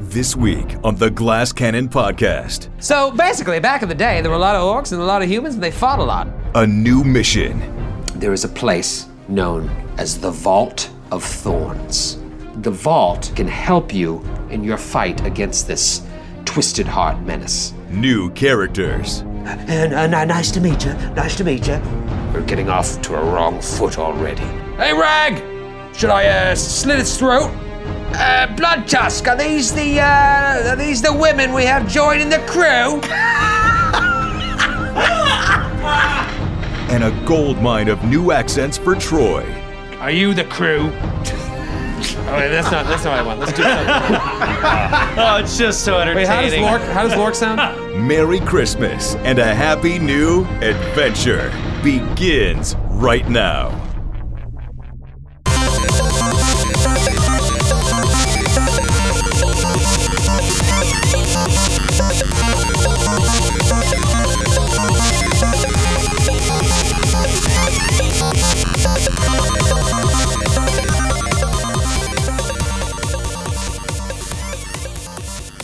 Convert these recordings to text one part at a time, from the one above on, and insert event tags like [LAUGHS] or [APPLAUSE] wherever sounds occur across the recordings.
This week on the Glass Cannon Podcast, So basically, back in the day, there were a lot of orcs and a lot of humans, and they fought a lot. a new mission. There is a place known as the Vault of Thorns. The vault can help you in your fight against this twisted heart menace. New characters. And uh, n- nice to meet you. Nice to meet you. We're getting off to a wrong foot already. Hey, Rag! Should I uh, slit its throat? Uh, Blood Tusk, are these the uh, are these the women we have joining the crew? And a gold mine of new accents for Troy. Are you the crew? [LAUGHS] Oh, wait, that's not that's not what I want. Let's do something. [LAUGHS] Oh, it's just so entertaining. Wait, how does Lork how does Lork sound? [LAUGHS] Merry Christmas and a happy new adventure begins right now.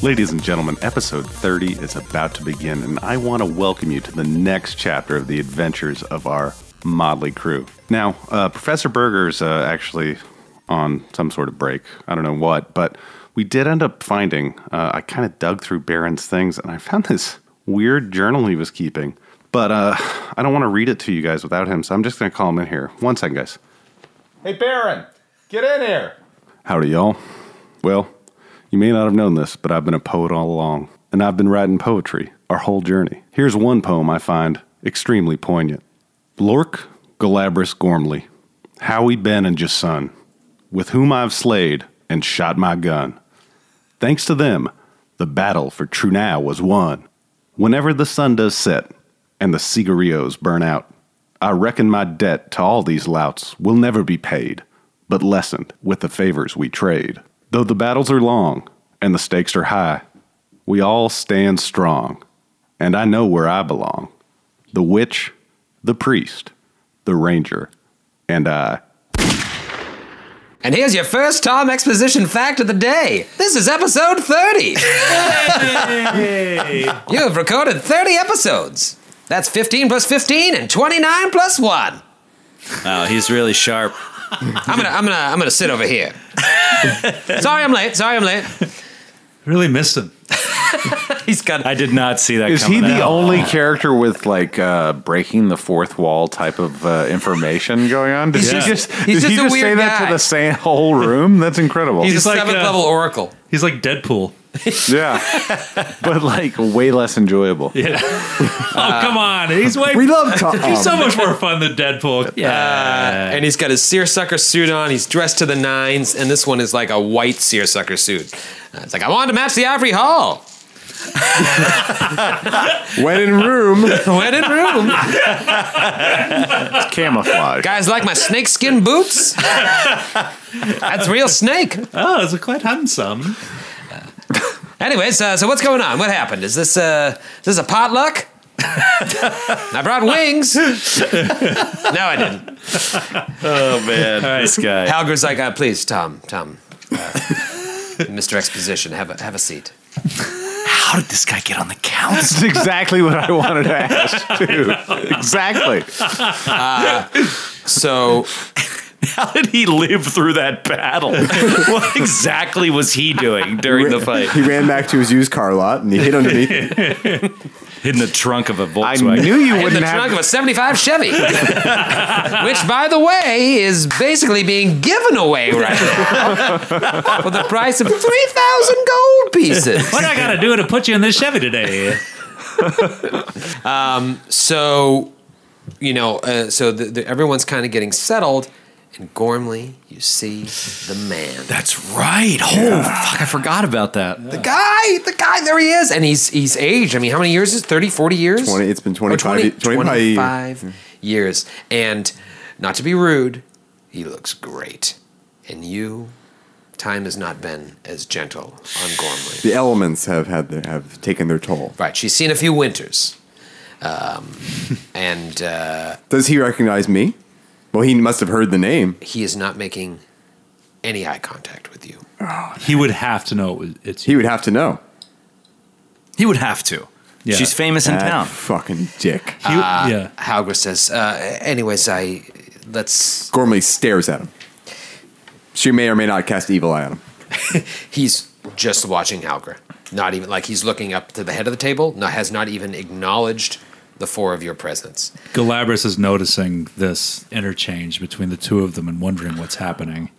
Ladies and gentlemen, episode 30 is about to begin, and I want to welcome you to the next chapter of the adventures of our motley crew. Now, uh, Professor Berger's uh, actually on some sort of break. I don't know what, but we did end up finding, uh, I kind of dug through Baron's things, and I found this weird journal he was keeping. But uh, I don't want to read it to you guys without him, so I'm just going to call him in here. One second, guys. Hey, Baron, get in here. Howdy, y'all. Well, you may not have known this, but I've been a poet all along, and I've been writing poetry our whole journey. Here's one poem I find extremely poignant Lork Galabras Gormley, Howie Ben and Jason, with whom I've slayed and shot my gun. Thanks to them, the battle for Trunau was won. Whenever the sun does set and the cigarillos burn out, I reckon my debt to all these louts will never be paid, but lessened with the favors we trade. Though the battles are long and the stakes are high, we all stand strong, and I know where I belong. The witch, the priest, the ranger, and I. And here's your first Tom exposition fact of the day. This is episode 30. [LAUGHS] you have recorded 30 episodes. That's 15 plus 15 and 29 plus 1. Oh, he's really sharp. I'm gonna I'm gonna I'm gonna sit over here. [LAUGHS] Sorry I'm late. Sorry I'm late. Really missed him. [LAUGHS] He's got I did not see that Is he coming the out. only character with like uh, breaking the fourth wall type of uh, information going on? Did He's he just- just, he's did he just a just say weird that guy. to the same whole room? That's incredible. He's, He's a like, seventh uh, level oracle. He's like Deadpool. [LAUGHS] yeah, but like way less enjoyable. Yeah. [LAUGHS] oh, come on. He's way We love Tom. [LAUGHS] He's so much more fun than Deadpool. Yeah. And he's got his seersucker suit on. He's dressed to the nines, and this one is like a white seersucker suit. Uh, it's like I wanted to match the ivory hall. When in room, Went in room. camouflage. Guys like my snakeskin boots? That's real snake. oh, it's quite handsome. Anyways, uh, so what's going on? What happened? Is this uh, is this a potluck? [LAUGHS] I brought wings. [LAUGHS] no, I didn't. Oh man, this guy. Halger's like, uh, please, Tom, Tom, uh, [LAUGHS] Mr. Exposition, have a have a seat. How did this guy get on the council? That's exactly what I wanted to ask too. Exactly. So How did he live through that battle? [LAUGHS] what exactly was he doing during the fight? He ran back to his used car lot and he hid underneath it. [LAUGHS] In the trunk of a Volkswagen. I knew you in the wouldn't trunk have. of a 75 Chevy, [LAUGHS] which, by the way, is basically being given away right now for the price of 3,000 gold pieces. What I gotta do to put you in this Chevy today? So, you know, uh, so the, the, everyone's kind of getting settled. And Gormley, you see the man. That's right. Oh fuck, I forgot about that. The guy, the guy, there he is. And he's he's aged. I mean, how many years is it? 30, 40 years? 20 it's been 25 20 25 years. 25 years. And not to be rude, he looks great. And you, time has not been as gentle on Gormley. The elements have had their, have taken their toll. Right, she's seen a few winters. Um, [LAUGHS] and uh, Does he recognize me? Well, he must have heard the name. he is not making any eye contact with you. He would have to know it was, it's He would have to know. He would have to. Yeah. She's famous in That town. fucking dick. He, yeah. Halgris says, uh, anyways, I let's. Gormley stares at him. She may or may not cast evil eye on him. [LAUGHS] He's just watching Halgr. Not even like he's looking up to the head of the table. No, has not even acknowledged the four of your presence. Galabras is noticing this interchange between the two of them and wondering what's happening.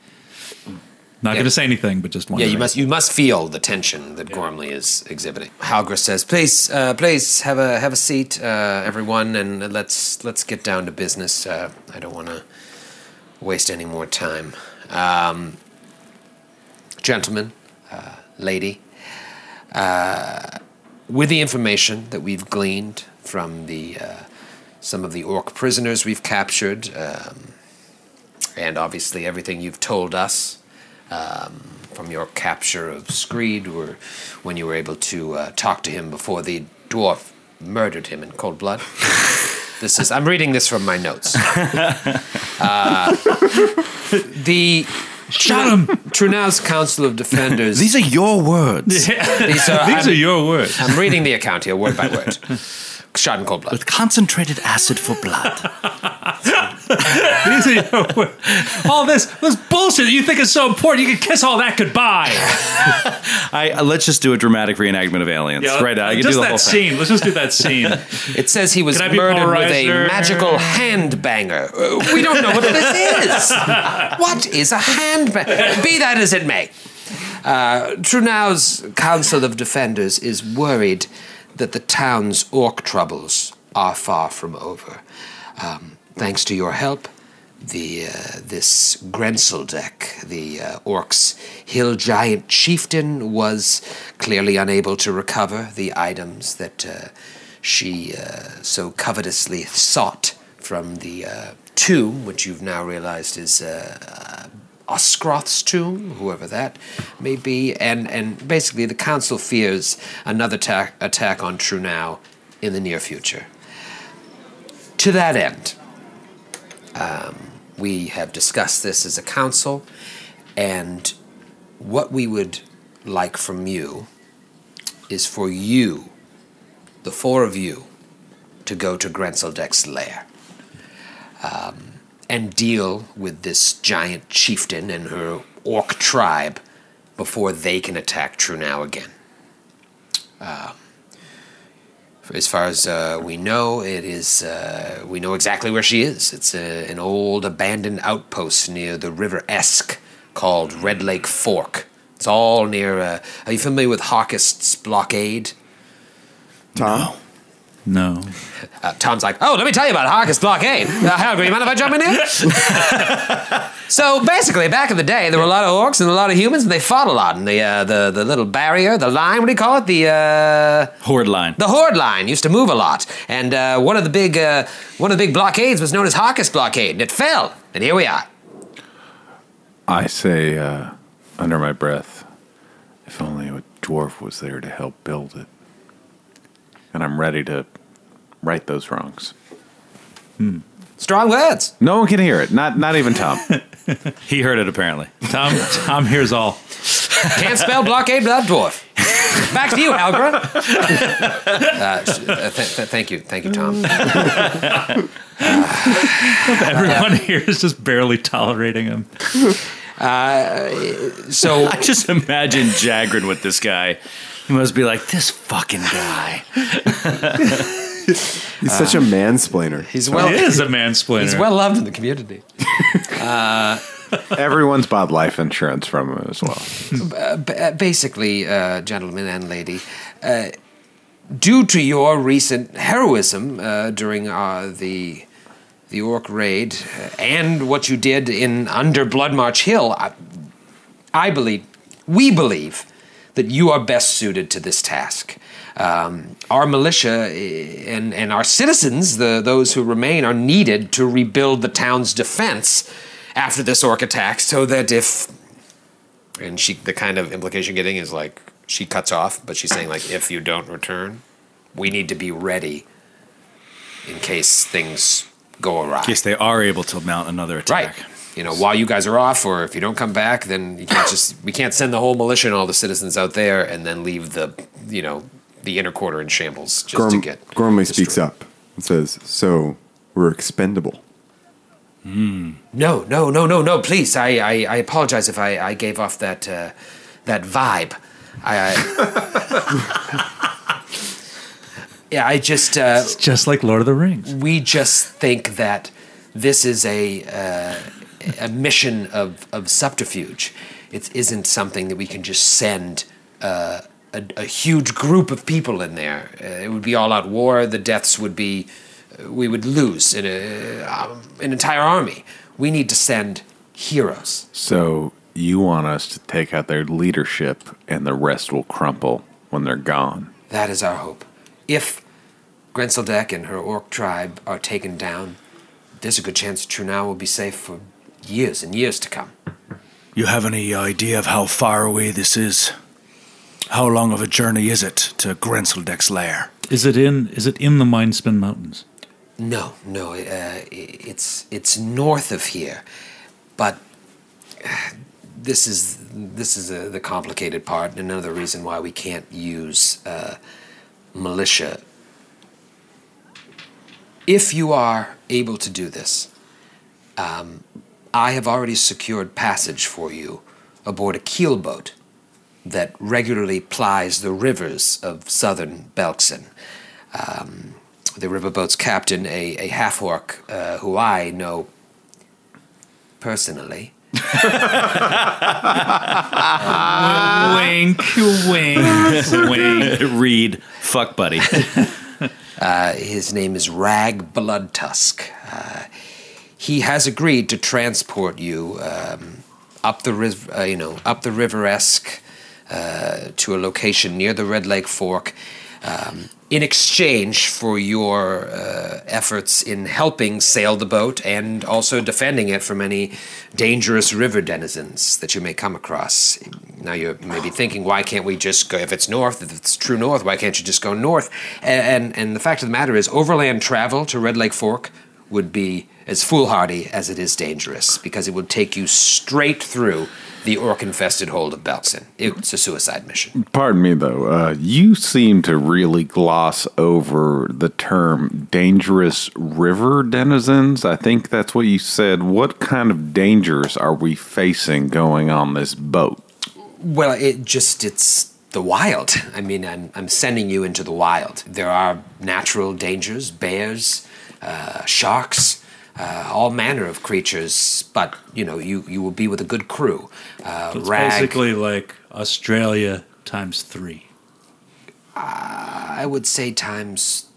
Not Yeah. going to say anything, but just Yeah, you must you must feel the tension that Gormley is exhibiting. Halgr says, "Please, uh, please have a have a seat, uh, everyone, and let's let's get down to business. Uh, I don't want to waste any more time, um, gentlemen, uh, lady. Uh, with the information that we've gleaned from the uh, some of the orc prisoners we've captured, um, and obviously everything you've told us." from your capture of Skreed, or when you were able to uh, talk to him before the dwarf murdered him in cold blood. [LAUGHS] this is I'm reading this from my notes. [LAUGHS] Uh, the Shut him! Trunau's Council of Defenders. These are your words. these are, These are your words. I'm reading the account here, word by word. [LAUGHS] Shot in cold blood. With concentrated acid for blood. These are your words. All this, this bullshit that you think is so important, you can kiss all that goodbye. [LAUGHS] I uh, let's just do a dramatic reenactment of aliens. right now, I can just do the that whole thing. scene. Let's just do that scene. [LAUGHS] It says he was Can I be murdered with a magical hand banger. Uh, we don't know what this is. [LAUGHS] what is a hand banger? Be that as it may. Uh, Trunau's Council of Defenders is worried that the town's orc troubles are far from over. Um, thanks to your help, the uh, this Grenseldek, the uh, orc's hill giant chieftain, was clearly unable to recover the items that uh, she uh, so covetously sought from the uh, tomb, which you've now realized is Oscroth's tomb, whoever that may be, and and basically the council fears another ta- attack on Trunau in the near future. To that end, um, we have discussed this as a council, and what we would like from you is for you, the four of you, to go to Grenseldek's lair um, and deal with this giant chieftain and her orc tribe before they can attack Trunau again. Um, as far as uh, we know, it is uh, we know exactly where she is. It's a, an old abandoned outpost near the River Esk called Red Lake Fork. It's all near. Uh, are you familiar with Hawkist's blockade? Tom? No. Uh, Tom's like, oh, let me tell you about Harkest Blockade. Uh, how do you mind if I jump in here? [LAUGHS] so basically, back in the day, there were a lot of orcs and a lot of humans, and they fought a lot. And the uh, the the little barrier, the line, what do you call it? The uh, Horde line. the horde line used to move a lot. And uh, one of the big uh, one of the big blockades was known as Harkest Blockade, and it fell. And here we are. I say uh, under my breath, if only a dwarf was there to help build it. And I'm ready to right those wrongs. Strong words. No one can hear it. Not not even Tom. [LAUGHS] He heard it apparently. Tom, Tom hears all. Can't spell blockade without dwarf. Back to you, Algra. [LAUGHS] Uh, uh, th- th- thank you, thank you, Tom. [LAUGHS] Everyone here is just barely tolerating him. So I just imagine Jagrin with this guy. He must be like this fucking guy. [LAUGHS] He's such a mansplainer. he's well. He is a [LAUGHS] mansplainer. He's well loved in the community. [LAUGHS] Everyone's bought life insurance from him as well. B- uh, basically, uh, gentlemen and lady, uh, due to your recent heroism uh, during uh, the the orc raid uh, and what you did in under Blood March Hill, I, I believe, we believe, that you are best suited to this task. Um, our militia eh, and, and our citizens, the, those who remain, are needed to rebuild the town's defense after this orc attack so that if and she the kind of implication getting is like she cuts off but she's saying like if you don't return we need to be ready in case things go awry In case they are able to mount another attack. right you know, while you guys are off, or if you don't come back, then you can't just [COUGHS] we can't send the whole militia and all the citizens out there and then leave the you know the inner quarter in shambles just to get Gormley destroyed. speaks up and says, "So we're expendable." No, no, no, no, no. Please, I, I, I apologize if I, I gave off that uh, that vibe. I, I [LAUGHS] yeah, I just uh, It's just like Lord of the Rings. we just think that this is a uh, a mission of, of subterfuge. It isn't something that we can just send uh, a, a huge group of people in there. Uh, it would be all out war. The deaths would be we would lose in a, um, an entire army. We need to send heroes. So you want us to take out their leadership, and the rest will crumple when they're gone. That is our hope. If Grenseldek and her orc tribe are taken down, there's a good chance Trunau will be safe for years and years to come. You have any idea of how far away this is? How long of a journey is it to Grenseldek's lair? Is it in? Is it in the Mindspin Mountains? No, no, uh, it's it's north of here, but uh, this is this is uh the complicated part, and another reason why we can't use uh, militia. If you are able to do this, um, I have already secured passage for you aboard a keelboat that regularly plies the rivers of southern Belkzen. Um, the riverboat's captain, a, a half orc uh, who I know personally. [LAUGHS] wink, wink, wink. [LAUGHS] Read, fuck buddy. [LAUGHS] Uh, his name is Rag Bloodtusk. Uh, he has agreed to transport you um, up the riv- uh, you know up the river Esk uh, to a location near the Red Lake Fork. Um, in exchange for your uh, efforts in helping sail the boat and also defending it from any dangerous river denizens that you may come across. Now you're maybe thinking, why can't we just go? If it's north, if it's true north, why can't you just go north? And and, and the fact of the matter is, overland travel to Red Lake Fork would be as foolhardy as it is dangerous because it would take you straight through the orc-infested hold of Belkzen. It's a suicide mission. Pardon me, though. Uh, you seem to really gloss over the term dangerous river denizens. I think that's what you said. What kind of dangers are we facing going on this boat? Well, it just it's the wild. I mean, I'm I'm sending you into the wild. There are natural dangers, bears, uh, sharks, uh, all manner of creatures. But you know, you you will be with a good crew. Uh, It's Rag, basically like Australia times three. I would say times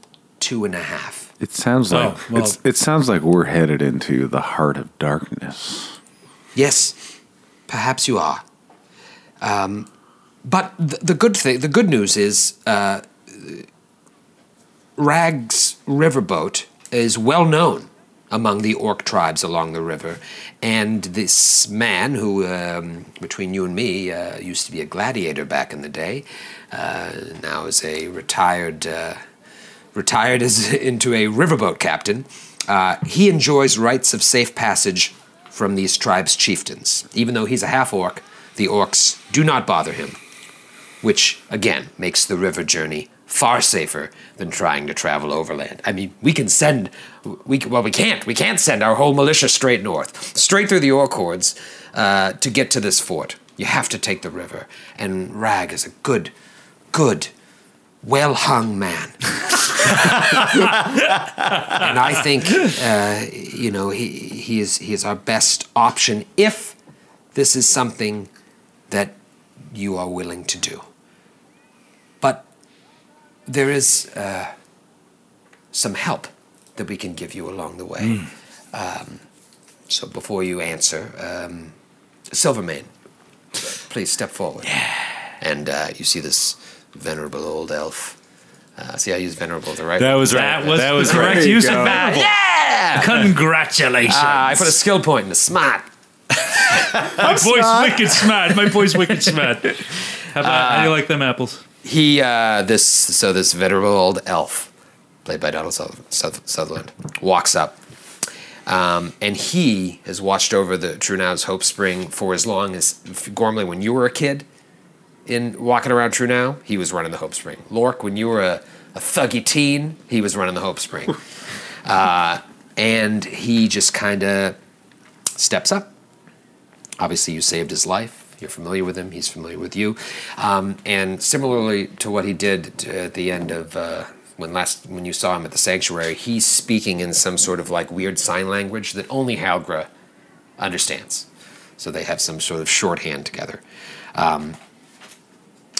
two and a half. It sounds Oh, like well- it's, it sounds like we're headed into the heart of darkness. Yes, perhaps you are. Um, but the, the good thing, the good news is, uh, Rag's riverboat is well known among the orc tribes along the river, and this man, who um, between you and me uh, used to be a gladiator back in the day, uh, now is a retired. Uh, retired as [LAUGHS] into a riverboat captain, uh, he enjoys rights of safe passage from these tribes' chieftains. Even though he's a half orc, the orcs do not bother him, which again makes the river journey far safer than trying to travel overland. I mean, we can send, we well, we can't, we can't send our whole militia straight north, straight through the orc hordes uh, to get to this fort. You have to take the river, and Rag is a good, good, well hung man. [LAUGHS] and I think uh, you know he he is he is our best option if this is something that you are willing to do. But there is uh, some help that we can give you along the way. Um, so before you answer, um, Silvermane, please step forward. And uh, you see this venerable old elf. Uh, see, I used venerable the right. That was right. That was that was correct right. use of that. yeah. Congratulations. Ah, I put a skill point in the smart. [LAUGHS] My boy's wicked smart. My boy's wicked smart. [LAUGHS] How, about, how do you like them apples? He, uh, this, so this venerable old elf, played by Donald Suther- Suther- Sutherland, walks up. Um, and he has watched over the Trunau's Hope Spring for as long as Gormley, when you were a kid in walking around Trunau, he was running the Hope Spring. Lork, when you were a, a thuggy teen, he was running the Hope Spring. [LAUGHS] uh, and he just kind of steps up. Obviously, you saved his life. You're familiar with him. He's familiar with you. Um, and similarly to what he did t- at the end of uh, when last when you saw him at the sanctuary, he's speaking in some sort of like weird sign language that only Halgra understands. So they have some sort of shorthand together. Um,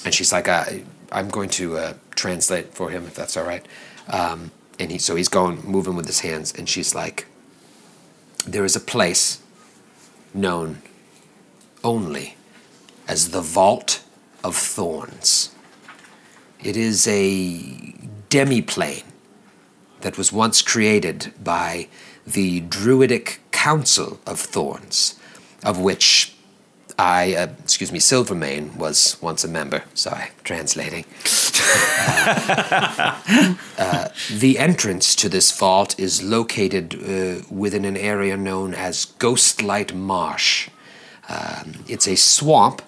and she's like, I, I'm going to uh, translate for him if that's all right. Um, and he, so he's going, moving with his hands, and she's like, There is a place known only as the Vault of Thorns. It is a demiplane that was once created by the Druidic Council of Thorns, of which I, uh, excuse me, Silvermane was once a member. Sorry, translating. Uh, [LAUGHS] uh, the entrance to this vault is located uh, within an area known as Ghostlight Marsh. Um, it's a swamp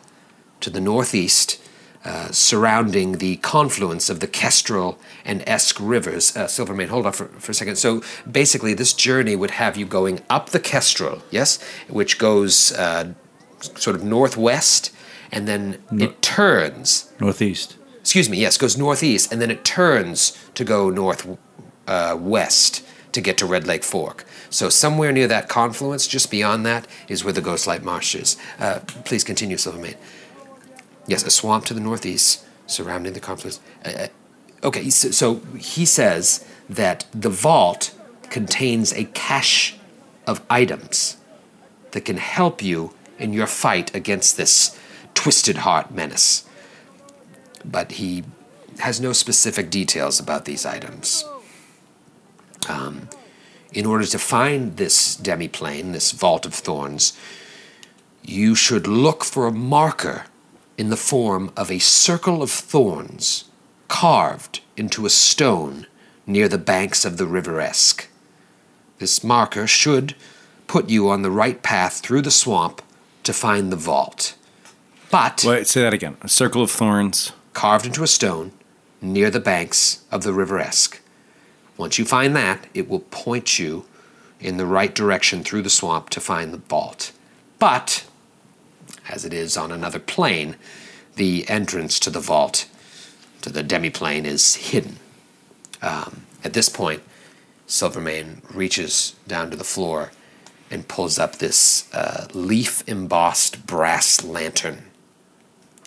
to the northeast, uh, surrounding the confluence of the Kestrel and Esk rivers. Uh, Silvermane, hold on for, for a second. So basically, this journey would have you going up the Kestrel, yes, which goes uh, sort of northwest, and then it turns. Northeast. Excuse me, yes, goes northeast, and then it turns to go north uh, west to get to Red Lake Fork. So somewhere near that confluence, just beyond that, is where the Ghostlight Marsh is. Uh, please continue, Silvermane. Yes, a swamp to the northeast surrounding the confluence. Uh, uh, okay, so, so he says that the vault contains a cache of items that can help you in your fight against this twisted heart menace. But he has no specific details about these items. Um, in order to find this demiplane, this vault of thorns, you should look for a marker in the form of a circle of thorns carved into a stone near the banks of the River Esk. This marker should put you on the right path through the swamp to find the vault. But Wait, say that again. A circle of thorns. carved into a stone near the banks of the River Esk. Once you find that, it will point you in the right direction through the swamp to find the vault. But, as it is on another plane, the entrance to the vault, to the demiplane, is hidden. Um, at this point, Silvermane reaches down to the floor and pulls up this uh, leaf embossed brass lantern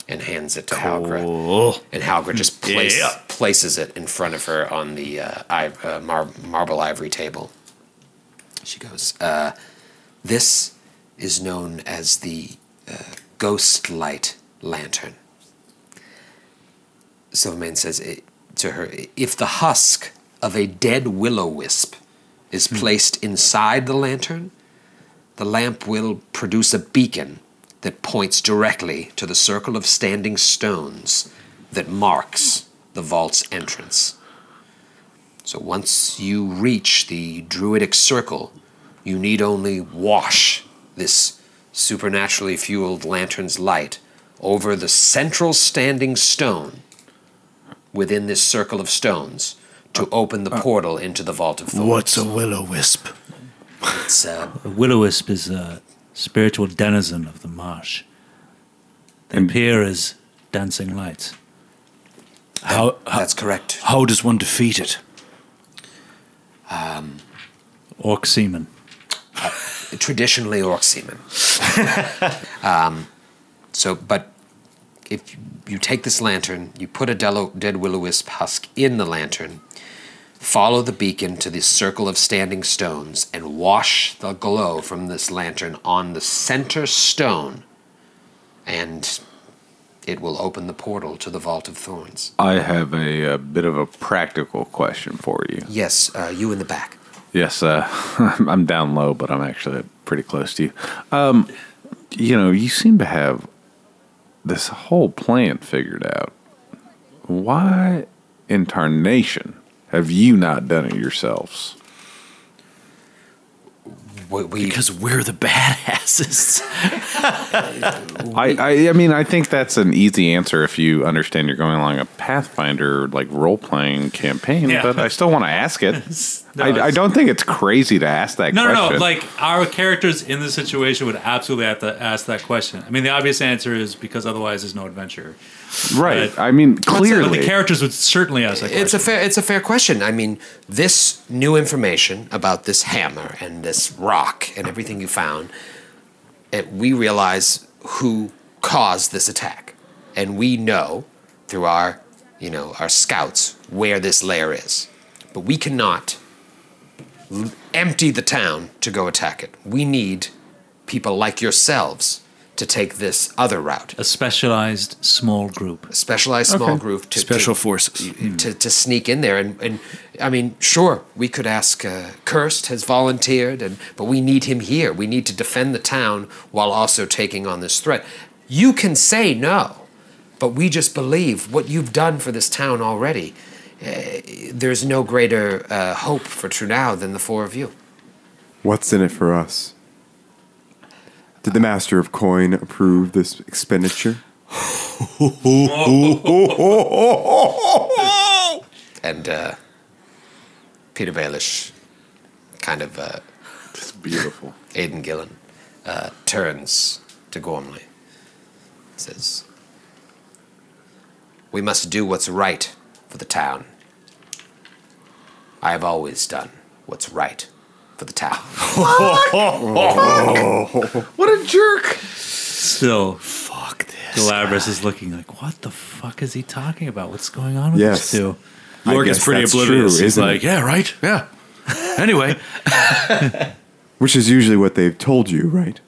and hands it to Halgra. And Halgra just [LAUGHS] place, Yeah. places it in front of her on the uh, iv- uh, mar- marble ivory table. She goes, uh, This is known as the uh, Ghost Light Lantern. Silvermane says it, to her, If the husk of a dead will-o-wisp is placed inside the lantern, the lamp will produce a beacon that points directly to the circle of standing stones that marks the vault's entrance. So once you reach the druidic circle, you need only wash this supernaturally fueled lantern's light over the central standing stone within this circle of stones to open the portal into the vault of thorns. What's a will-o-wisp? It's, uh, A will-o-wisp is a spiritual denizen of the marsh. They appear as dancing lights. How, how, that's correct. how does one defeat it? Um, Orc seaman. [LAUGHS] traditionally orc seamen. [LAUGHS] um, so, but if you take this lantern, you put a dello- dead will-o-wisp husk in the lantern, follow the beacon to the circle of standing stones, and wash the glow from this lantern on the center stone, and it will open the portal to the Vault of Thorns. I have a, a bit of a practical question for you. Yes, uh, you in the back. Yes, uh, [LAUGHS] I'm down low, but I'm actually pretty close to you. Um, you know, you seem to have this whole plan figured out. Why in tarnation have you not done it yourselves? we, we Because we're the [LAUGHS] badasses. [LAUGHS] I, I I mean I think that's an easy answer if you understand you're going along a Pathfinder like role playing campaign. Yeah. But I still want to ask it. No, I, I don't think it's crazy to ask that question. No, no, no. Like our characters in this situation would absolutely have to ask that question. I mean, the obvious answer is because otherwise there's no adventure. right. but- I mean But clearly. the characters would certainly ask that question. It's a fair. It's a fair question. I mean, this new information about this hammer and this rock and everything you found, it, we realize who caused this attack, and we know through our, you know, our scouts where this lair is, but we cannot l- empty the town to go attack it. We need people like yourselves to take this other route a specialized small group. a specialized small group to Special to, forces. to, to sneak in there and, and I mean sure we could ask uh, Kirst has volunteered and but we need him here we need to defend the town while also taking on this threat you can say no but we just believe what you've done for this town already there's no greater uh, hope for Trunau than the four of you What's in it for us? Did the Master of Coin approve this expenditure? [LAUGHS] and uh, Petyr Baelish kind of uh, it's beautiful. Aidan Gillen uh, turns to Gormley. Says, "We must do what's right for the town. I have always done what's right for the town." [LAUGHS] What a jerk! Still, fuck this. Galabras is looking like, what the fuck is he talking about? What's going on with Yes. these two? I York is guess pretty that's oblivious. true, He's isn't like, it? yeah, right, yeah. Anyway, [LAUGHS] Which is usually what they've told you, right?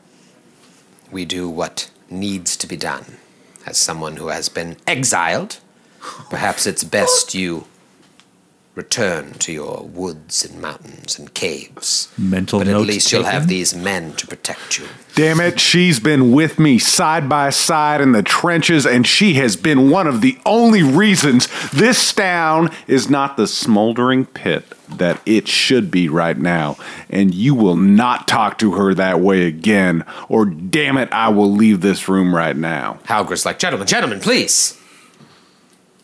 we do what needs to be done. As someone who has been exiled, perhaps it's best you return to your woods and mountains and caves. Mental but at notes least you'll have these men to protect you. Damn it, she's been with me side by side in the trenches, and she has been one of the only reasons this town is not the smoldering pit that it should be right now. And you will not talk to her that way again, or damn it, I will leave this room right now. Halgrim's like, gentlemen, gentlemen, please.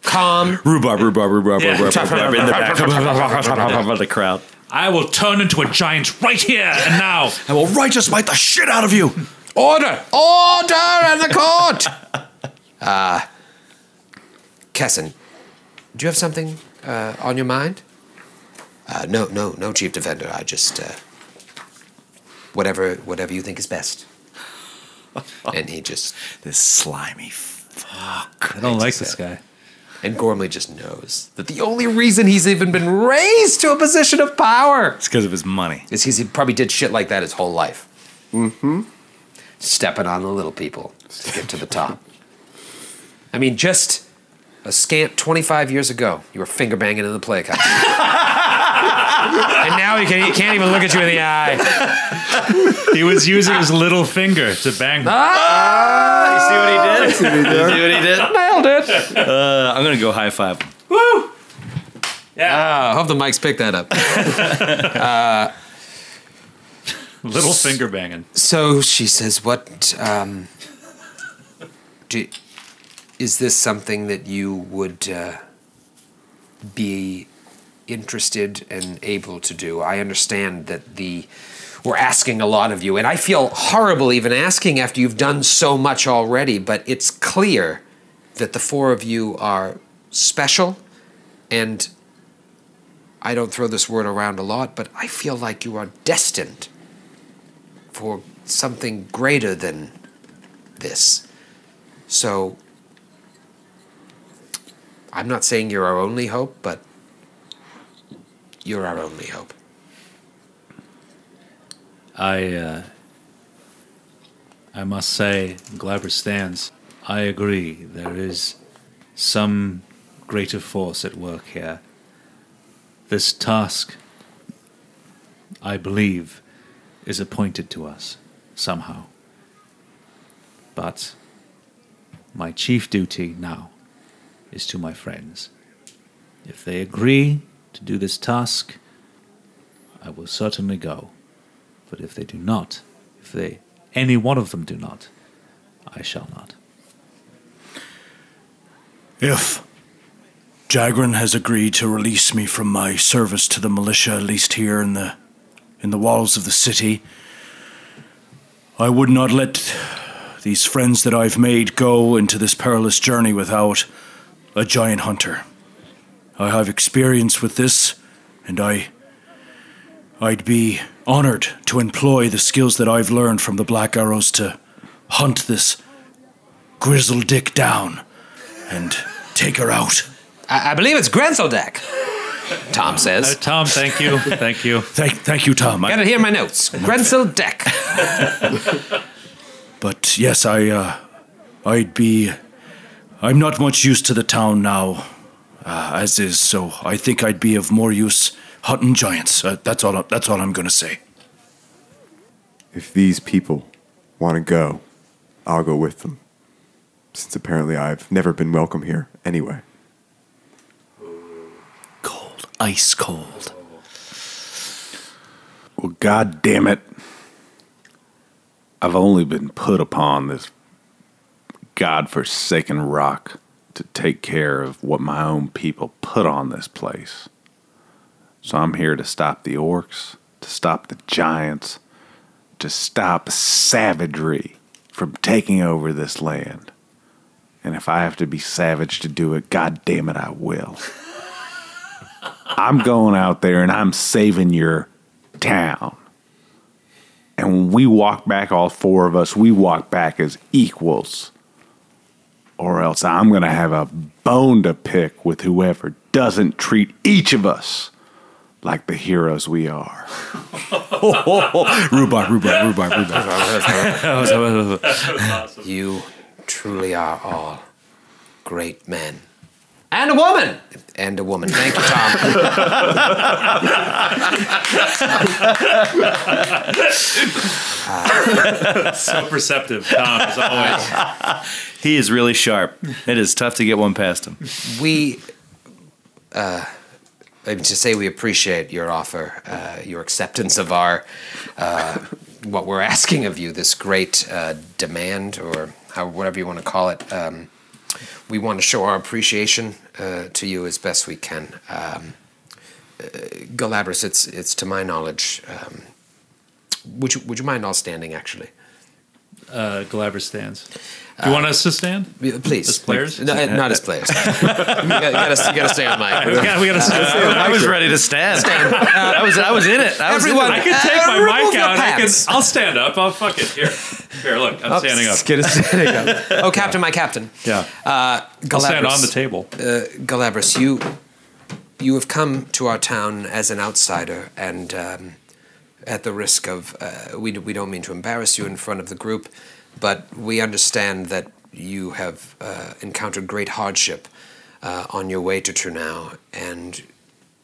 Calm. Rhubarb, rhubarb, rhubarb, Yeah. rhubarb, rhubarb in the back [LAUGHS] of the crowd. I will turn into a giant right here and now. I will righteous smite the shit out of you. Order! Order in the court! [LAUGHS] Uh, Kessin, do you have something uh, on your mind? Uh, no, no, no, Chief Defender. I just uh, whatever, whatever you think is best. and he just [LAUGHS] This slimy fuck. I don't like this guy. And Gormley just knows that the only reason he's even been raised to a position of power It's because of his money. is because he probably did shit like that his whole life. Mm-hmm. Stepping on the little people to get to the top. [LAUGHS] I mean, just a scant 25 years ago, you were finger banging in the play house. and now he, can, he can't even look at you in the eye. He was using his little finger to bang. Ah! You see what he did? [LAUGHS] you see what he did? Nailed it. [LAUGHS] Uh, I'm gonna go high five. him. Ah, I hope the mics pick that up. [LAUGHS] Little finger banging. So she says, "What? Um, do, is this something that you would uh, be interested and able to do? I understand that the we're asking a lot of you, and I feel horrible even asking after you've done so much already. But it's clear that the four of you are special, and I don't throw this word around a lot, but I feel like you are destined." for something greater than this. So, I'm not saying you're our only hope, but you're our only hope. I uh, I must say, Glaber stands. I agree. There is some greater force at work here. This task, I believe, is appointed to us somehow. But my chief duty now is to my friends. If they agree to do this task, I will certainly go. But if they do not, if they any one of them do not, I shall not. If Jagrin has agreed to release me from my service to the militia, at least here in the in the walls of the city, I would not let these friends that I've made go into this perilous journey without a giant hunter. I have experience with this, and I I'd be honored to employ the skills that I've learned from the Black Arrows to hunt this grizzle dick down and take her out. I, I believe it's Grenseldek. Tom Uh, says. Tom, thank you, thank you. Thank, thank you, Tom. I- Got it here in my notes. Grenseldek. [LAUGHS] But yes, I, uh, I'd be. I'm not much use to the town now, uh, as is. So I think I'd be of more use hunting giants. Uh, that's all. That's all I'm going to say. If these people want to go, I'll go with them. Since apparently I've never been welcome here anyway. Cold, ice cold. Well, God damn it. I've only been put upon this God-forsaken rock to take care of what my own people put on this place. So I'm here to stop the orcs, to stop the giants, to stop savagery from taking over this land. And if I have to be savage to do it, God damn it, I will. I'm going out there and I'm saving your town. And when we walk back, all four of us, we walk back as equals. Or else I'm going to have a bone to pick with whoever doesn't treat each of us like the heroes we are. [LAUGHS] Rhubarb, rhubarb, rhubarb, rhubarb. [LAUGHS] You truly are all great men. And a woman. And a woman. Thank you, Tom. [LAUGHS] So perceptive, Tom, as always. [LAUGHS] He is really sharp. It is tough to get one past him. we, uh, I mean, to say we appreciate your offer, uh, your acceptance of our, uh, what we're asking of you, this great uh, demand, or how, whatever you want to call it. Um, we want to show our appreciation uh, to you as best we can. Um, uh, Galabras, it's it's to my knowledge. Um, would you would you mind all standing? Actually, Uh, Galabras stands. Do you want us to stand? Yeah, please. As players? No, uh, not as players. [LAUGHS] you gotta, you gotta, stay on mic. We got, we got to stand. I was ready to stand. [LAUGHS] I was I was in it. I was in Everyone- it. I can take Uh, my mic out. I can, I'll stand up. I'll fuck it. Here. Here, look. I'm standing up. Get a standing up. [LAUGHS] Oh, Captain, my Captain. Yeah. Uh, I'll stand on the table. Uh, Galabras, you you have come to our town as an outsider, and um, at the risk of uh, we we don't mean to embarrass you in front of the group, but we understand that you have uh, encountered great hardship uh, on your way to Trunau, and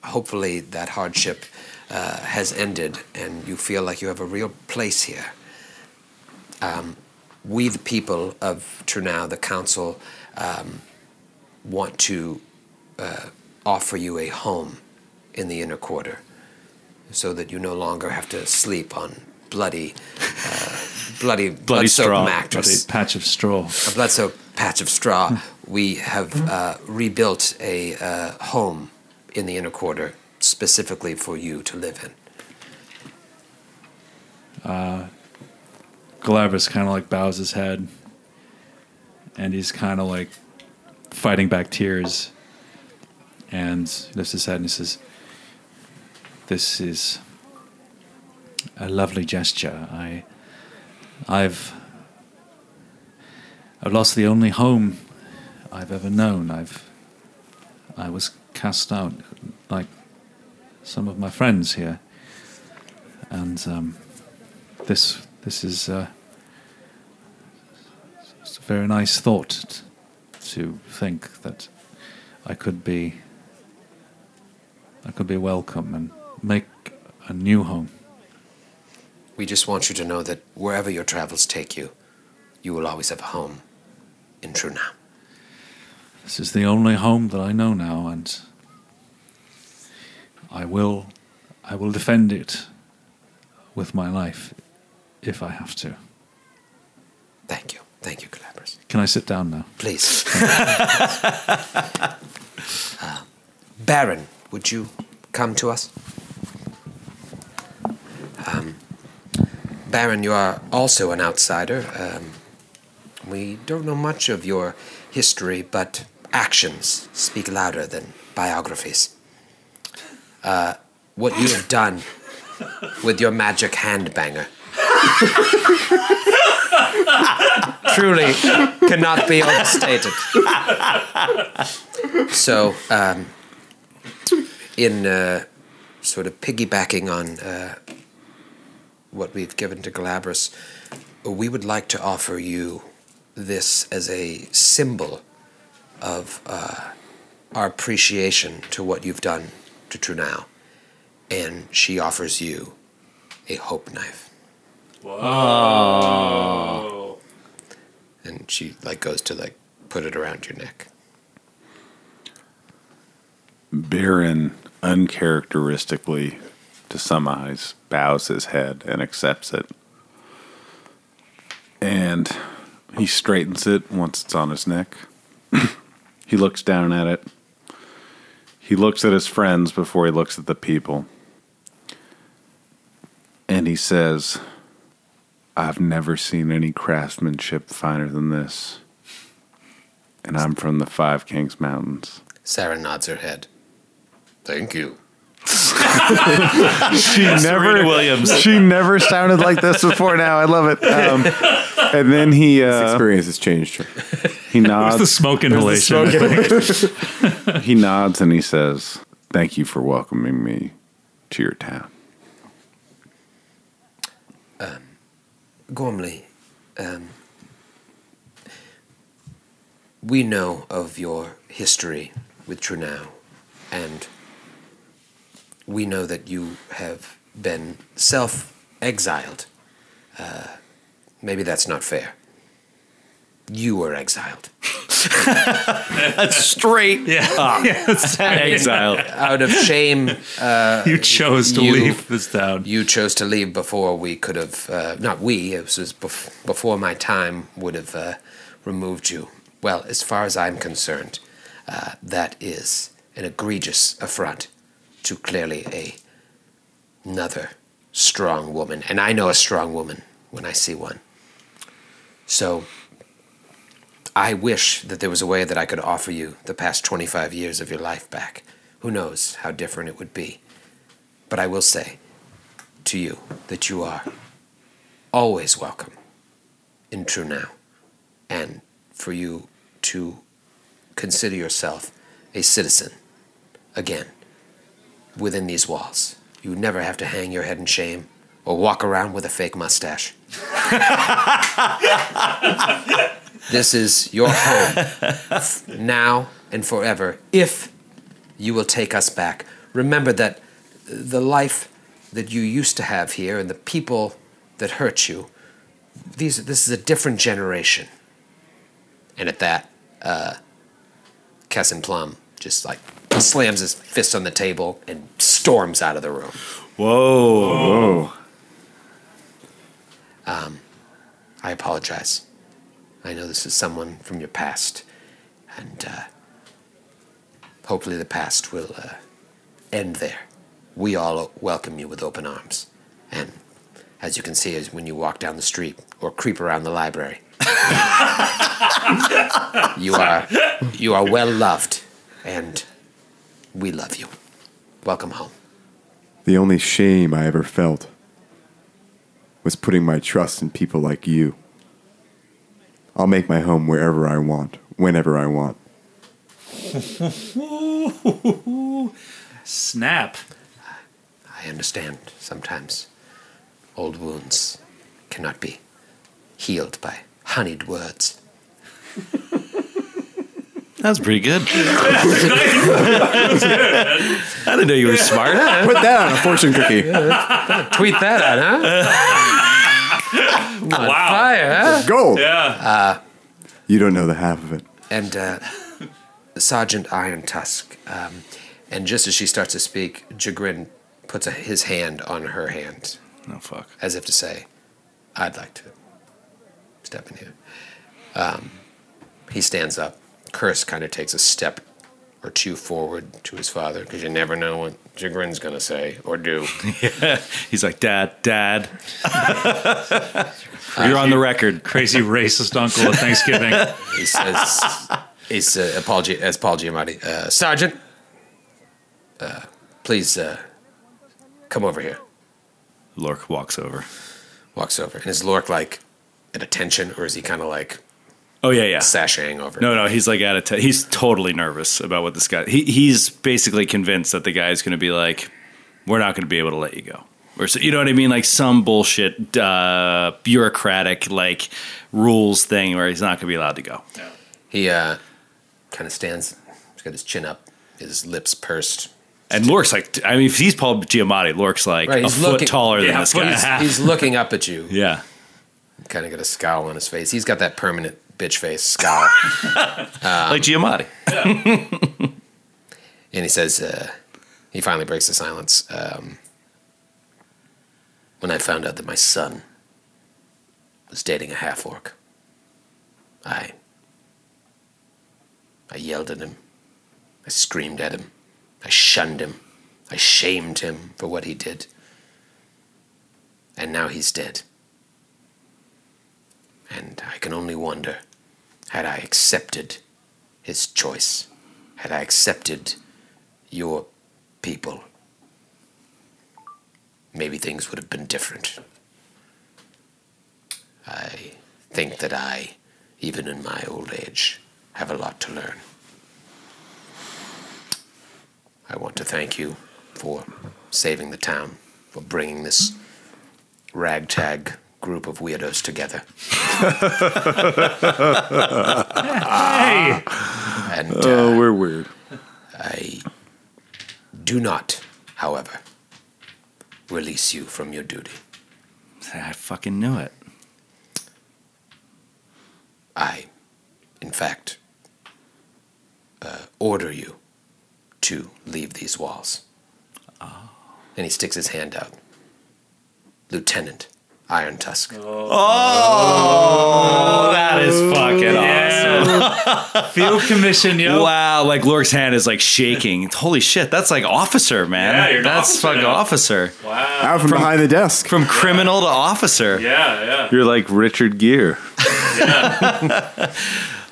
hopefully that hardship uh, has ended, and you feel like you have a real place here. Um, we, the people of Trunau, the council, um, want to uh, offer you a home in the inner quarter so that you no longer have to sleep on bloody, uh, bloody, [LAUGHS] Bloody straw. mattress, Bloody patch of straw. a blood-soaked patch of straw. we have uh, rebuilt a uh, home in the inner quarter specifically for you to live in. Galabras kind of like bows his head, and he's kind of like fighting back tears, and lifts his head and he says, "This is a lovely gesture. I, I've, I've lost the only home I've ever known. I've, I was cast out like some of my friends here, and um, this this is uh, it's a very nice thought to think that I could be I could be welcome and make a new home. We just want you to know that wherever your travels take you, you will always have a home in Trunau. This is the only home that I know now, and I will I will defend it with my life if I have to. Thank you. Thank you, Galabras. Can I sit down now? Please. [LAUGHS] Uh, Baron, would you come to us? Baron, you are also an outsider. Um, we don't know much of your history, but actions speak louder than biographies. Uh, what you have done with your magic handbanger [LAUGHS] truly cannot be overstated. So, um, in uh, sort of piggybacking on uh, what we've given to Galabras, we would like to offer you this as a symbol of uh, our appreciation to what you've done to Trunau. And she offers you a hope knife. Whoa. And she like goes to like put it around your neck. Baron uncharacteristically, to eyes, bows his head and accepts it. And he straightens it once it's on his neck. [COUGHS] he looks down at it. He looks at his friends before he looks at the people. And he says, I've never seen any craftsmanship finer than this. And I'm from the Five Kings Mountains. Sarah nods her head. Thank you. She never Williams. She never sounded like this before. Now I love it. Um, and then he This uh, experience has changed her. he It's the nods. smoke [LAUGHS] inhalation. he nods and he says, "Thank you for welcoming me to your town." Gormley, um, we know of your history with Trunau, and we know that you have been self exiled. Uh, maybe that's not fair. You were exiled [LAUGHS] That's straight up. [LAUGHS] [LAUGHS] Exile. out of shame. Uh, you chose to You- leave this town. you chose to leave before we could have. Uh, not we. It was bef- before my time would have uh, removed you. Well, as far as I'm concerned, uh, that is an egregious affront to clearly a another strong woman, and I know a strong woman when I see one. So. I wish that there was a way that I could offer you the past 25 years of your life back. Who knows how different it would be. But I will say to you that you are always welcome in Trunau, and for you to consider yourself a citizen again within these walls. You never have to hang your head in shame or walk around with a fake mustache. this is your home now and forever if you will take us back. Remember that the life that you used to have here and the people that hurt you, these this is a different generation. And at that, uh, Kessin Plum just like slams his fist on the table and storms out of the room. Whoa. Whoa. Um, I apologize. I know this is someone from your past, and uh, hopefully the past will uh, end there. We all welcome you with open arms, and as you can see, as when you walk down the street or creep around the library, [LAUGHS] you are you are well loved, and we love you. Welcome home. The only shame I ever felt was putting my trust in people like you. I'll make my home wherever I want, whenever I want. [LAUGHS] Snap. I understand sometimes old wounds cannot be healed by honeyed words. [LAUGHS] That's pretty good. [LAUGHS] I didn't know you were smart. Put that on a fortune cookie. [LAUGHS] Tweet that out, huh? [LAUGHS] On fire, huh? Gold. Yeah. You don't know the half of it. And uh, Sergeant Iron Tusk, um, and just as she starts to speak, Jagrin puts a, his hand on her hand No fuck. as if to say, I'd like to step in here. Um, he stands up. Curse kind of takes a step or two forward to his father because you never know what Jagrin's going to say or do. [LAUGHS] He's like, Dad, Dad. [LAUGHS] You're on the record. [LAUGHS] Crazy racist uncle at Thanksgiving. He says, he's, uh, Paul Gi- as Paul Giamatti, uh, Sergeant, uh, please uh, come over here. Lork walks over. Walks over. And is Lork like at attention or is he kind of like Oh yeah, yeah. sashaying over? No, no, he's like at a. T- he's totally nervous about what this guy. He he's basically convinced that the guy's going to be like, "We're not going to be able to let you go," or so, you know what I mean, like some bullshit uh, bureaucratic like rules thing where he's not going to be allowed to go. He uh, kind of stands, he's got his chin up, his lips pursed. And Lork's like, I mean, if he's Paul Giamatti, Lork's like Right, a he's foot looking- taller than Yeah, this and a guy. half. He's looking up at you, [LAUGHS] Yeah, kind of got a scowl on his face. He's got that permanent bitch face scowl. [LAUGHS] like Giamatti. and he says, uh, he finally breaks the silence. Um, when I found out that my son was dating a half orc, I, I yelled at him. I screamed at him. I shunned him. I shamed him for what he did. And now he's dead. And I can only wonder had I accepted his choice, had I accepted your people, maybe things would have been different. I think that I, even in my old age, have a lot to learn. I want to thank you for saving the town, for bringing this ragtag group of weirdos together. hey, And Oh, uh, we're weird. I do not, however, release you from your duty. I fucking knew it. I, in fact, uh, order you to leave these walls. Oh. And he sticks his hand out. Lieutenant Iron Tusk. Oh, oh that is fucking yeah. [LAUGHS] Field commission, yo. Wow, like Lork's hand is like shaking. Holy shit, that's like officer, man. Yeah, you're an that's officer fucking now. officer. Wow. Out from, behind the desk. From criminal to officer. Yeah, yeah. You're like Richard Gere. [LAUGHS]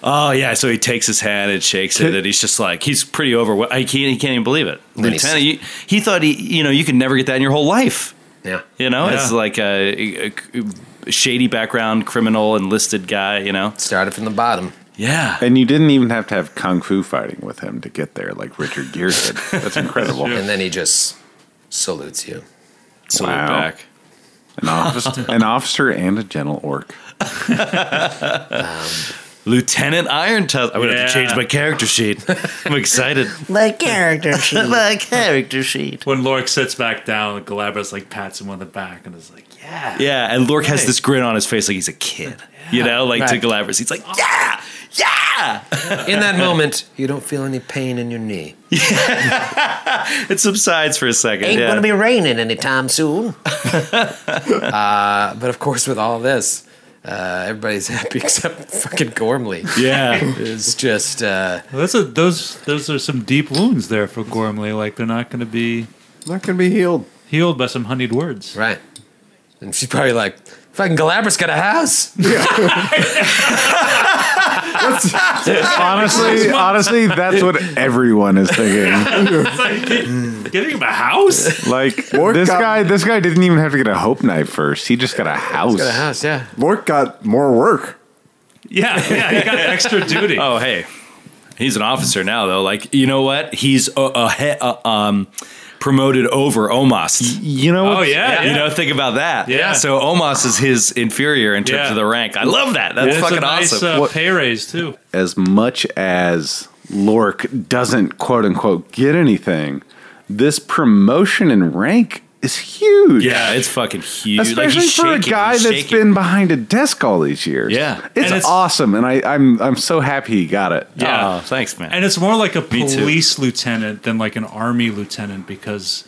Oh yeah, so he takes his hand and shakes it, and he's just like he's pretty overwhelmed. He can't, he can't even believe it. Lieutenant, he, he thought he, you know, you could never get that in your whole life. Yeah. You know, Yeah. it's like a, a- a shady background, criminal, enlisted guy. You know, Started from the bottom. yeah. And you didn't even have to have kung fu fighting with him to get there, like Richard Gere did. [LAUGHS] That's incredible. And then he just salutes you. Salute Wow. back. An officer, an officer and a gentle orc. [LAUGHS] Um, Lieutenant Iron Tusk. I'm gonna have to Yeah. change my character sheet. [LAUGHS] I'm excited. My character [LAUGHS] sheet. my character sheet. When Lork sits back down, Galabras like pats him on the back and is like, "Yeah, Yeah, and Lork has this grin on his face like he's a kid. You know, like to Right. Galabras. He's like, yeah, yeah. In that [LAUGHS] moment, you don't feel any pain in your knee. It subsides for a second. Ain't yeah. gonna be raining anytime soon. Uh, but of course, with all this, uh, everybody's [LAUGHS] happy except fucking Gormley. yeah. It's just, uh, Well, that's a, those those are some deep wounds there for Gormley. Like they're not going to be Not going to be healed. healed by some honeyed words. right. And she's probably like, fucking Galabras got a house. [LAUGHS] [LAUGHS] Honestly, honestly, that's what everyone is thinking. Giving him a house? Like Orc this got- guy, this guy didn't even have to get a hope knife first. He just got a house. Got a house, yeah. Lork got more work. yeah, yeah. He got extra duty. Oh, hey. He's an officer now, though. Like, you know what? He's a, uh, he- uh, um, promoted over Omos. You know? Oh what's- yeah, You yeah. know, think about that. Yeah. So Omos is his inferior in terms Yeah. of the rank. I love that. That's it's fucking a nice awesome. uh, What- pay raise too. As much as Lork doesn't quote unquote get anything, this promotion in rank is huge. yeah, it's fucking huge. Like, Especially he's for a guy He's that's shaking. been behind a desk all these years. Yeah. it's, it's- awesome, and I, I'm I'm so happy he got it. Yeah. Oh, thanks, man. And it's more like a police lieutenant than like an army lieutenant because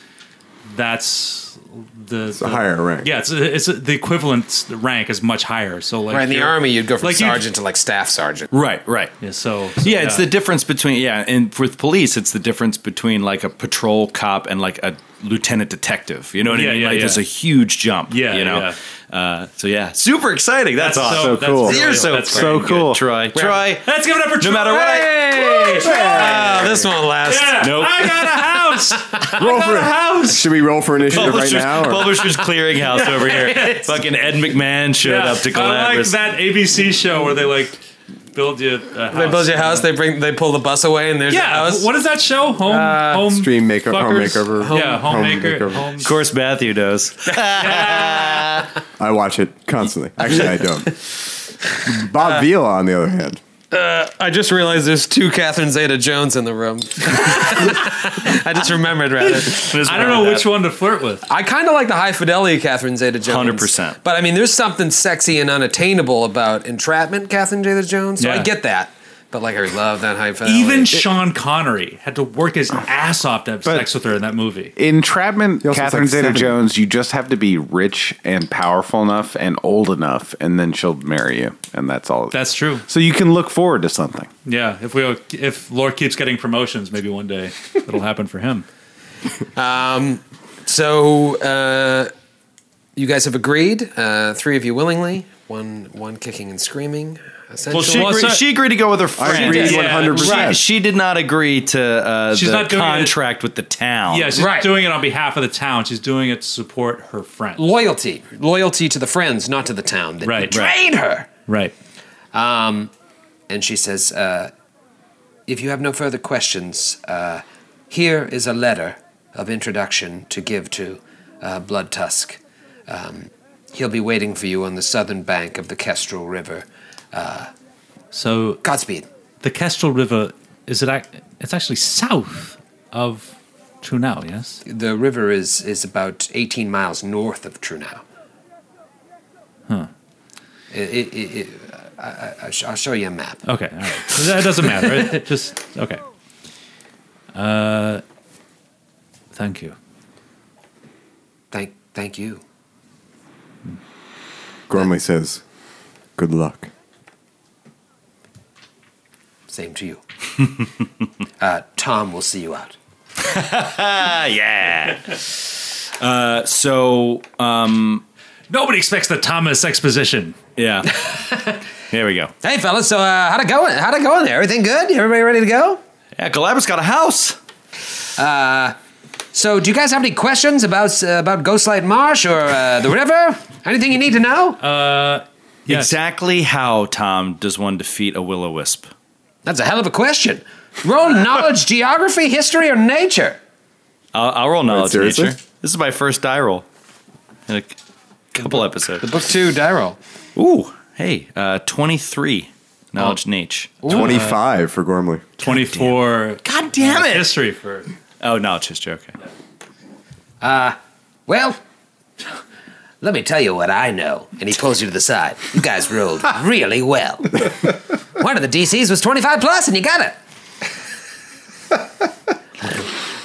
that's the It's a higher rank. Yeah, it's it's the equivalent rank is much higher. So like Right in the army, you'd go from like sergeant to like staff sergeant. Right, right. Yeah, so, Yeah, it's the difference between yeah, and with police, it's the difference between like a patrol cop and like a lieutenant detective. You know what Yeah, I mean? yeah, like yeah. there's a huge jump. Yeah, you know. Yeah. Uh, so yeah, super exciting. That's, That's awesome. so- So that's cool. really- You're so that's fucking so cool. good, Troy. Troy. Let's give it up for No matter what. Hey! Ah, this won't last. Yeah, Nope. I got a [LAUGHS] house. Roll I got for a house. Should we roll for initiative right Publishers, now? or- Publishers Clearinghouse over here. [LAUGHS] Fucking Ed McMahon showed Yeah, up to I like that ABC show where they like build you a house. They build your house. They bring. They pull the bus away, and there's your Yeah, house. what is that show? Home, uh, home Stream maker, home fuckers? makeover. yeah, home, home maker, makeover. home. of course, Matthew does. [LAUGHS] I watch it constantly. Actually, I don't. [LAUGHS] Bob Vila, on the other hand, Uh, I just realized there's two Catherine Zeta-Jones in the room. [LAUGHS] I just remembered rather. I don't know which one to flirt with. I kind of like the high fidelity Catherine Zeta-Jones. 100%. But I mean, there's something sexy and unattainable about entrapment, Catherine Zeta-Jones. So I get that. But like, I love that high fidelity. Even Sean Connery had to work his ass off to have But- sex with her in that movie. Entrapment, He Catherine like Zeta-Jones. you just have to be rich and powerful enough and old enough, and then she'll marry you. And that's all. That's true. so you can look forward to something. Yeah, if we if Lork keeps getting promotions, maybe one day it'll happen for him. [LAUGHS] Um. So uh, you guys have agreed, uh, three of you willingly, one one kicking and screaming. Essentially. She, Well, agreed, so- she agreed to go with her friend. agreed Yeah, 100%. She, she did not agree to uh, She's the not doing it- contract with the town. Yeah, she's Right. doing it on behalf of the town. She's doing it to support her friend. loyalty, loyalty to the friends, not to the town that Right, betrayed her. Right. Um, and she says, uh, "If you have no further questions, uh, here is a letter of introduction to give to uh, Blood Tusk. Um, he'll be waiting for you on the southern bank of the Kestrel River. So Godspeed." the Kestrel River is it? ac- It's actually south of Trunau. Yes. The river is is about 18 miles north of Trunau. Huh. It, it, it, it, I, I, I sh- I'll show you a map. Okay. All right. That doesn't matter. It [LAUGHS] just okay. Uh, thank you. Thank, thank you. Gormley says, "Good luck." Same to you. [LAUGHS] uh, Tom will see you out. Ah, [LAUGHS] yeah. uh, so, um, Nobody expects the Thomas exposition. yeah. [LAUGHS] Here we go. Hey, fellas. So, uh, how'd it go? How'd it go in there? Everything good? Everybody ready to go? Yeah, Galabras got a house. So, do you guys have any questions about uh, about Ghostlight Marsh or uh, the river? Anything you need to know? Yes. Exactly how, Tom, does one defeat a will-o-wisp? That's a hell of a question. Roll [LAUGHS] knowledge, geography, history, or nature. I'll, I'll roll knowledge seriously? nature. This is my first die roll in a couple episodes. The book two, die roll. Ooh, hey, uh, 23 knowledge nature. Twenty-five for Gormley. Twenty-four. God damn it. History for Oh, knowledge history, okay. Well, let me tell you what I know. And he pulls you to the side. You guys rolled [LAUGHS] really well. One of the DCs was 25 plus, and you got it. [LAUGHS]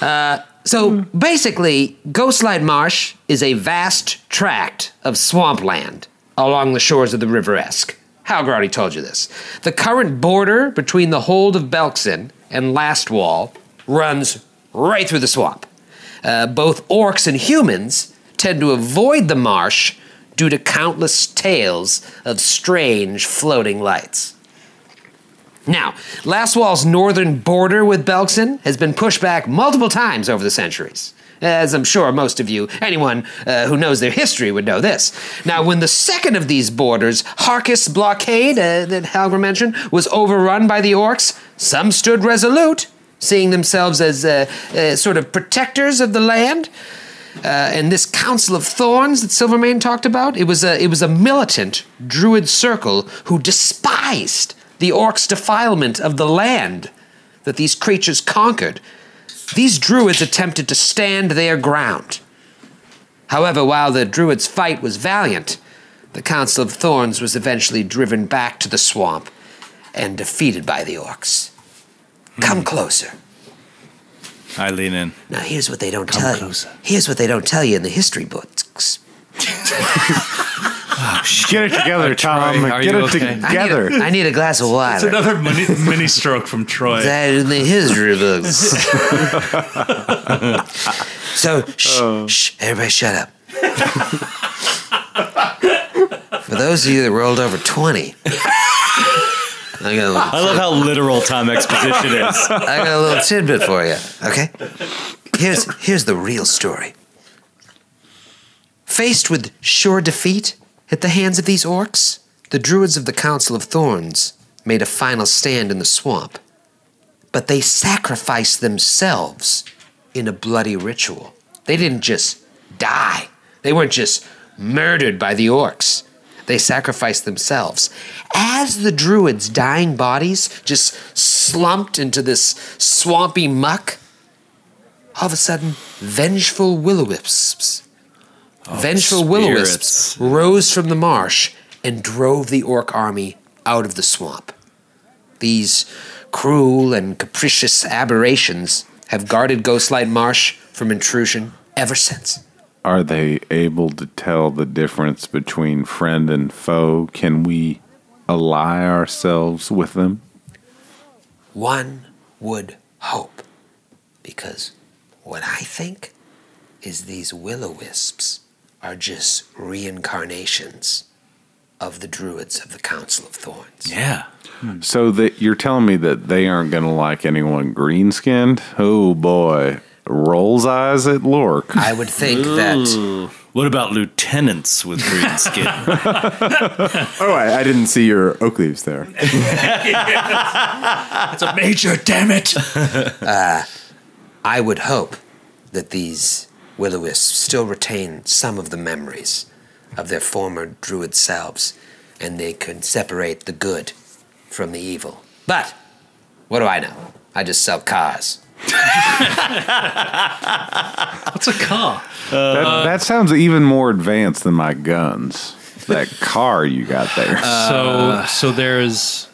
Uh, so basically, Ghostlight Marsh is a vast tract of swampland along the shores of the River Esk. Halgar already told you this. The current border between the hold of Belkzen and Lastwall runs right through the swamp. Uh, both orcs and humans tend to avoid the marsh due to countless tales of strange floating lights. Now, Lastwall's northern border with Belkzen has been pushed back multiple times over the centuries. As I'm sure most of you, anyone uh, who knows their history would know this. Now, when the second of these borders, Harkis Blockade, uh, that Halgrim mentioned, was overrun by the orcs, some stood resolute, seeing themselves as uh, uh, sort of protectors of the land. Uh, and this Council of Thorns that Silvermane talked about, it was a it was a militant druid circle who despised the orcs' defilement of the land that these creatures conquered. These druids attempted to stand their ground. However, while the druids' fight was valiant, the Council of Thorns was eventually driven back to the swamp and defeated by the orcs. Come closer. I lean in. Now, here's what they don't tell you. Here's what they don't tell you in the history books. Get it together, Tom. Are Get you it okay? I need, a, I need a glass of It's water. another mini, mini stroke from Troy. That in the history books. [LAUGHS] so, oh. shh, shh, everybody shut up. For those of you that rolled over 20, [LAUGHS] I got a little, I love how literal Tom Exposition is. I got a little tidbit for you, okay? Here's, here's the real story. Faced with sure defeat at the hands of these orcs, the druids of the Council of Thorns made a final stand in the swamp. But they sacrificed themselves in a bloody ritual. They didn't just die, they weren't just murdered by the orcs. They sacrificed themselves. As the druids' dying bodies just slumped into this swampy muck, all of a sudden, vengeful will-o-wisps oh, Vengeful will-o-wisps rose from the marsh and drove the orc army out of the swamp. These cruel and capricious aberrations have guarded Ghostlight Marsh from intrusion ever since. Are they able to tell the difference between friend and foe? Can we ally ourselves with them? One would hope. Because what I think is these will-o-wisps are just reincarnations of the druids of the Council of Thorns. Yeah. Hmm. So that you're telling me that they aren't going to like anyone green skinned? Oh boy, rolls eyes at Lork. I would think that. What about lieutenants with green skin? [LAUGHS] Oh, I, I didn't see your oak leaves there. [LAUGHS] It's a major, damn it! [LAUGHS] Uh, I would hope that these will-o-wisps still retain some of the memories of their former druid selves, and they can separate the good from the evil. But what do I know? I just sell cars. What's a car? that, that sounds even more advanced than my guns. That car you got there. [LAUGHS] so, so there's,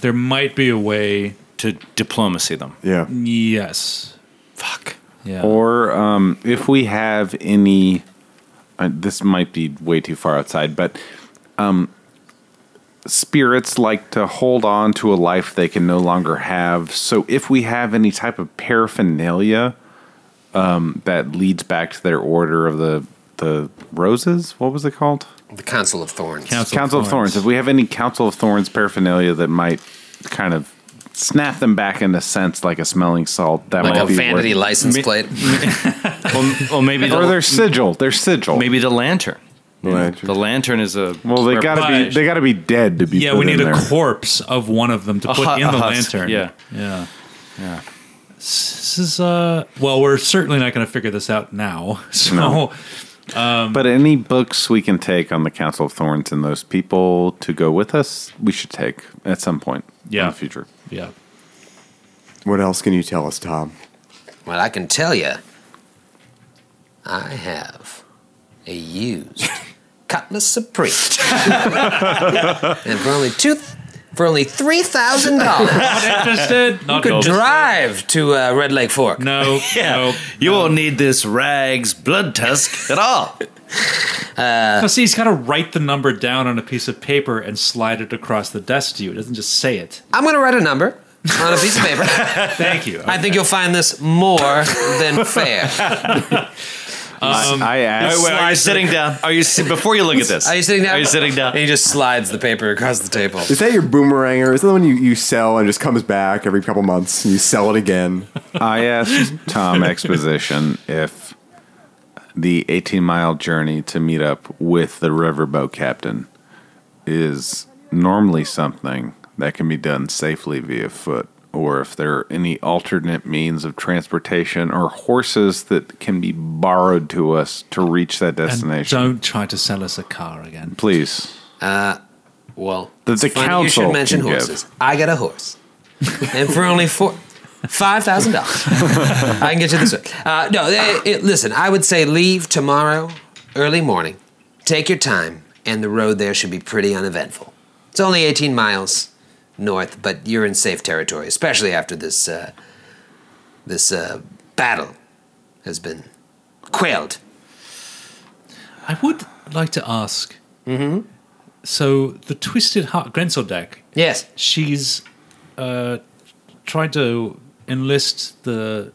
there might be a way. to diplomacy them. Yeah. Yes. Fuck. Yeah. Or um, if we have any, uh, this might be way too far outside, but um, spirits like to hold on to a life they can no longer have. So if we have any type of paraphernalia um, that leads back to their order of the the roses, what was it called? The Council of Thorns. Council, Council of Thorns. If we have any Council of Thorns paraphernalia that might kind of snap them back into sense like a smelling salt, that like might a be vanity worth- license plate. [LAUGHS] Well, well maybe or their sigil. Their sigil. maybe the lantern. Lantern. The lantern is a Well, they gotta be they gotta be dead to be. Yeah, put we need in a there. corpse of one of them to put hu- in the a lantern. yeah. yeah, yeah. This is uh. Well, we're certainly not going to figure this out now. [LAUGHS] So, No. But any books we can take on the Council of Thorns and those people to go with us, we should take at some point Yeah. in the future. yeah. What else can you tell us, Tom? well, I can tell you, I have a used [LAUGHS] Cutlass Supreme, [LAUGHS] and for only two, for only three thousand dollars, [LAUGHS] Not Interested? Not you could interested. drive to uh, Red Lake Fork. No. No. You won't need this rags blood tusk at all. No, see, he's got to write the number down on a piece of paper and slide it across the desk to you. It doesn't just say it. I'm going to write a number on a piece of paper. Thank you. I think you'll find this more than fair. Um, I asked. Wait, wait, are you sitting down? Are you before you look at this? Are you sitting down? Are you sitting down? And he just slides the paper across the table. Is that your boomeranger? Is that the one you, you sell and just comes back every couple months and you sell it again? [LAUGHS] I asked Tom Exposition if the 18 mile journey to meet up with the riverboat captain is normally something that can be done safely via foot, or if there are any alternate means of transportation or horses that can be borrowed to us to reach that and destination. don't try to sell us a car again. Please. Uh, well, That the it's council You should mention can give. horses. I got a horse, and for only four. Five thousand dollars. I can get you this. One. Uh, no, it, it- listen. I would say leave tomorrow, early morning. Take your time, and the road there should be pretty uneventful. It's only eighteen miles north, but you're in safe territory, especially after this uh, this uh, battle has been quelled. I would like to ask. Mm-hmm. So the Twisted Heart Grenseldek, Yes. she's uh, tried to enlist the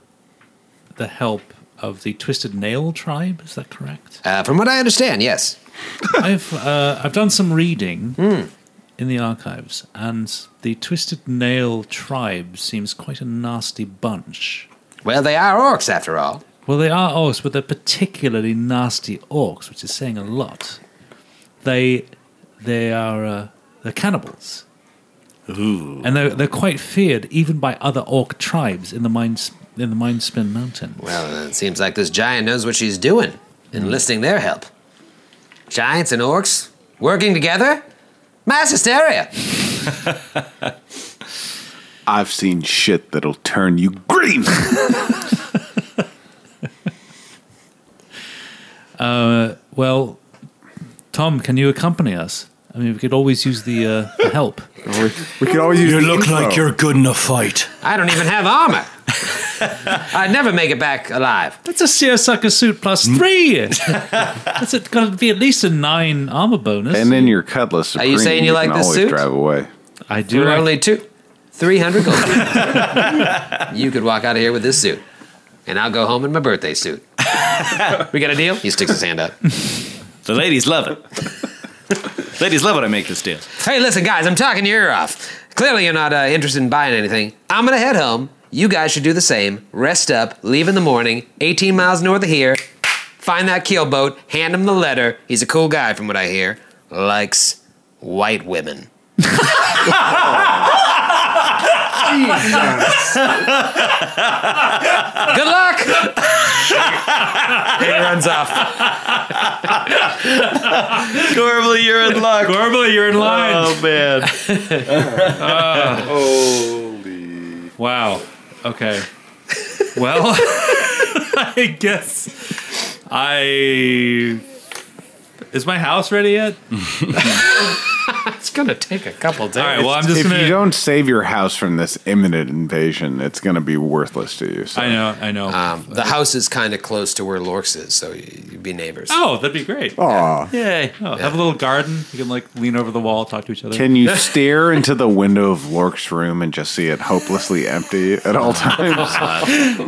the help of the Twisted Nail tribe. Is that correct? Uh, from what I understand, yes. I've uh, I've done some reading in the archives, and the Twisted Nail tribe seems quite a nasty bunch. Well, they are orcs after all. Well, they are orcs, but they're particularly nasty orcs, which is saying a lot. They they are uh, they're cannibals. Ooh. And they're, they're quite feared even by other orc tribes in the Mind in the Mindspin Mountains. Well, it seems like this giant knows what she's doing, enlisting their help. Giants and orcs working together? Mass hysteria. [LAUGHS] I've seen shit that'll turn you green. [LAUGHS] well, Tom, can you accompany us? I mean, we could always use the, uh, the help. [LAUGHS] We, we could always use You the look info. like you're good in a fight. I don't even have armor. [LAUGHS] I'd never make it back alive. That's a seersucker suit plus three. That's it. Got to be at least a nine armor bonus. and then your cutlass. Are you saying you like can this always suit? drive away. I do. You're like- only two. 300 gold. [LAUGHS] you could walk out of here with this suit. And I'll go home in my birthday suit. [LAUGHS] we got a deal? He sticks his hand up. The ladies love it. ladies love when I make this deal. Hey, listen, guys, I'm talking your ear off. Clearly, you're not uh, interested in buying anything. I'm gonna head home. You guys should do the same. Rest up, leave in the morning, 18 miles north of here. Find that keelboat, hand him the letter. He's a cool guy, from what I hear. Likes white women. Good luck! he runs off. Gormley, you're in luck. Gorbly, you're in oh, line. Oh man. [LAUGHS] Uh, Holy. Wow. Okay. Well, [LAUGHS] I guess I. Is my house ready yet? [LAUGHS] It's gonna take a couple days. All right. Well, I'm just if gonna. you don't save your house from this imminent invasion, it's going to be worthless to you. So. I know. I know. Um, the house is kind of close to where Lork's is, so you'd be neighbors. oh, that'd be great. Aw. Yay! Oh, Have a little garden. You can like lean over the wall, talk to each other. Can you [LAUGHS] stare into the window of Lork's room and just see it hopelessly empty at all [LAUGHS] times?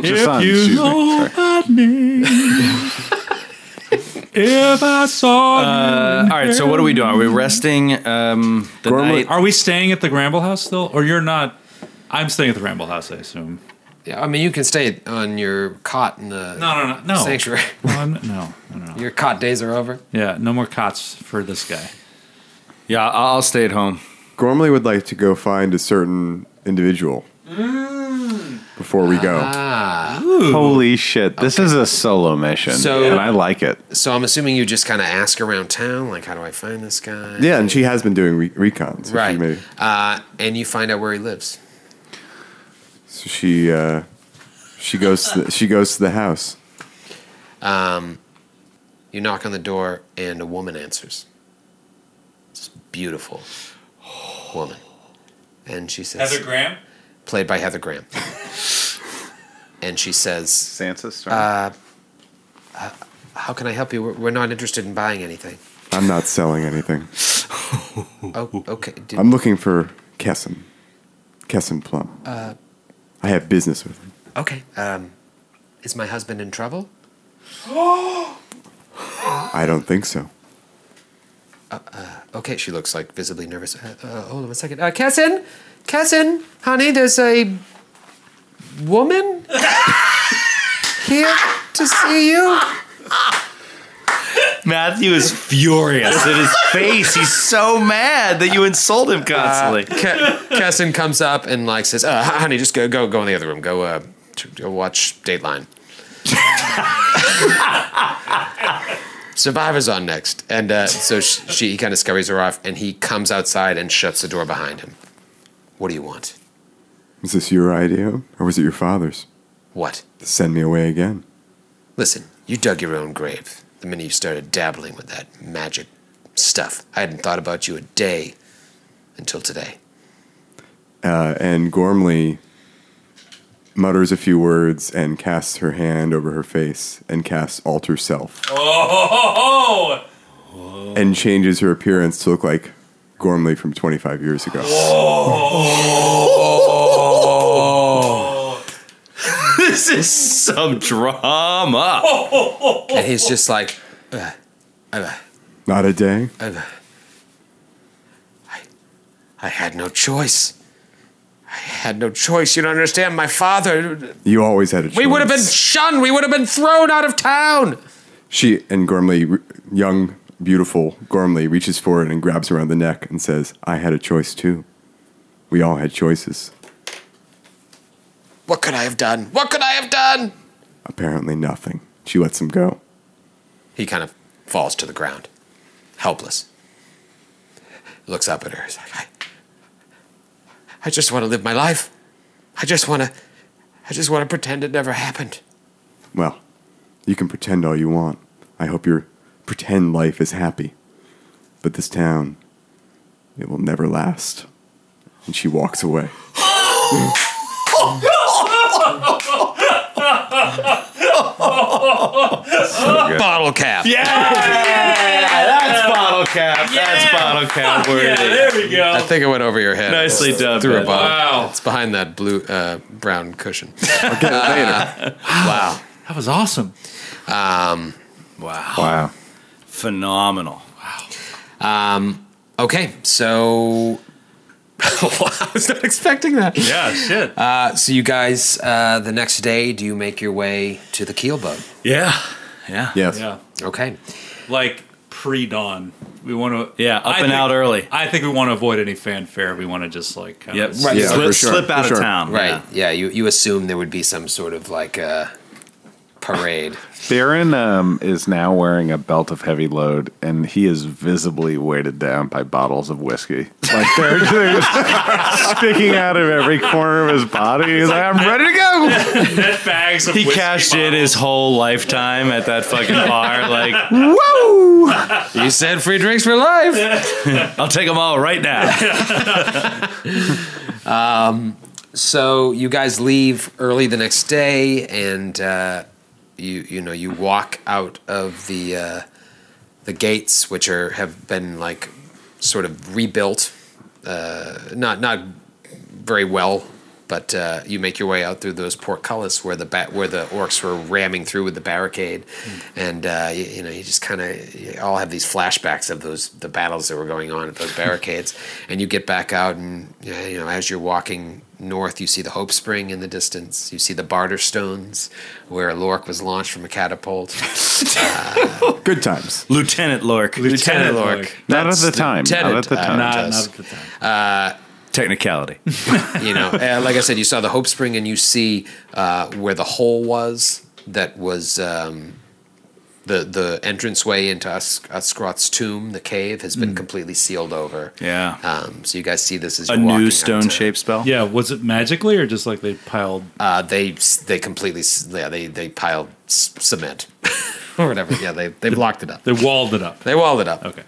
just on you shooting. know Sorry. my name, if I saw Uh, all right. So what are we doing? Are we resting um, the Gormley- night? Are we staying at the Gramble House still, or you're not? I'm staying at the Ramble House, I assume. Yeah, I mean, you can stay on your cot in the No, no, no, no. sanctuary. [LAUGHS] No, I'm, no, no, no. your cot days are over. Yeah, no more cots for this guy. Yeah, I'll I'll stay at home. Gormley would like to go find a certain individual before we go. Holy shit. This is a solo mission. So- and I like it. So I'm assuming you just kind of ask around town, like, how do I find this guy? yeah, and she has been doing re- recon. So Right. She, may, Uh, and you find out where he lives. so she uh, she goes to the, she goes to the house. Um, you knock on the door, and a woman answers. This beautiful woman. And she says, Heather Graham. played by Heather Graham. And she says, Sansa Stark. How can I help you? We're, we're not interested in buying anything. I'm not selling anything. Oh, okay. Did, I'm looking for Kessin. Kessin Plum. Uh, I have business with him. okay. Um, is my husband in trouble? [GASPS] I don't think so. Okay, she looks like visibly nervous. Uh, uh, hold on one second. Uh, Kessin, Kessin, honey, there's a woman here to see you. Matthew is furious at his face. He's so mad that you insult him constantly. Ke- Kessin comes up and like says, uh, "Honey, just go, go, go in the other room. Go, uh, go watch Dateline." [LAUGHS] Survivor's on next, and uh, so she, she he kind of scurries her off, and he comes outside and shuts the door behind him. What do you want? Was this your idea, or was it your father's? What? To send me away again. Listen, you dug your own grave the minute you started dabbling with that magic stuff. I hadn't thought about you a day until today. Uh, and Gormley mutters a few words and casts her hand over her face and casts alter self Oh, and changes her appearance to look like Gormley from 25 years ago. This is some drama. And he's just like, uh, uh, Not a day. uh, I, I had no choice. I had no choice. You don't understand. My father, You always had a choice. we would have been shunned. We would have been thrown out of town. She and Gormley, young, beautiful Gormley, reaches forward and grabs her around the neck and says, I had a choice too. We all had choices. What could I have done? What could I have done? Apparently nothing. She lets him go. He kind of falls to the ground, helpless. Looks up at her. He's like, I, I just want to live my life. I just want to, I just want to pretend it never happened. Well, you can pretend all you want. I hope your pretend life is happy. But this town, it will never last. And she walks away. [GASPS] [LAUGHS] [LAUGHS] Bottle cap. Yeah, that's bottle cap. That's bottle cap worthy. there we go. I think it went over your head. Nicely done, Through a bottle. Wow. It's behind that blue, uh, brown cushion. I'll get it later. wow. That was awesome. Um, Wow. Wow. Phenomenal. um, okay, so [LAUGHS] [LAUGHS] I was not expecting that. Yeah, shit. Uh, so you guys, uh, the next day, do you make your way to the keelboat? Yeah. Yeah. Yes. yeah, Okay. like pre-dawn. We want to. Yeah, up and out early. I think we want to avoid any fanfare. We want to just like kind Yep. of Right. Yeah, slip, sure, slip out for of sure. town. Right. Yeah. Yeah. you, you assume there would be some sort of like uh, parade. [LAUGHS] Baron um, is now wearing a belt of heavy load, and he is visibly weighted down by bottles of whiskey. Like they're, they're [LAUGHS] sticking out of every corner of his body. He's like, I'm ready to go. net bags of He whiskey cashed in his whole lifetime at that fucking bar. Like, [LAUGHS] whoa! You said free drinks for life. I'll take them all right now. So you guys leave early the next day, and uh, you you know you walk out of the uh, the gates, which are have been like sort of rebuilt, uh, not not very well. But uh, you make your way out through those portcullis where the ba- where the orcs were ramming through with the barricade, and uh, you, you know you just kind of all have these flashbacks of those the battles that were going on at those barricades, and you get back out and you know as you're walking north, you see the Hope Spring in the distance. You see the Barter Stones, where Lork was launched from a catapult. [LAUGHS] Good times. Lieutenant Lork. Lieutenant Lork. Not at the time. Not at the uh, time. Not, not at the time. Technicality. [LAUGHS] you know, uh, like I said, you saw the Hope Spring, and you see uh, where the hole was. That was um, the the entranceway into Us- Uskroth's tomb. The cave has been completely sealed over. Yeah. Um, so you guys see this as A new stone to- shaped spell? Yeah, was it magically or just like they piled? Uh, they they completely yeah they they piled s- cement [LAUGHS] or whatever. Yeah, they they blocked it up. They walled it up. They walled it up. Okay.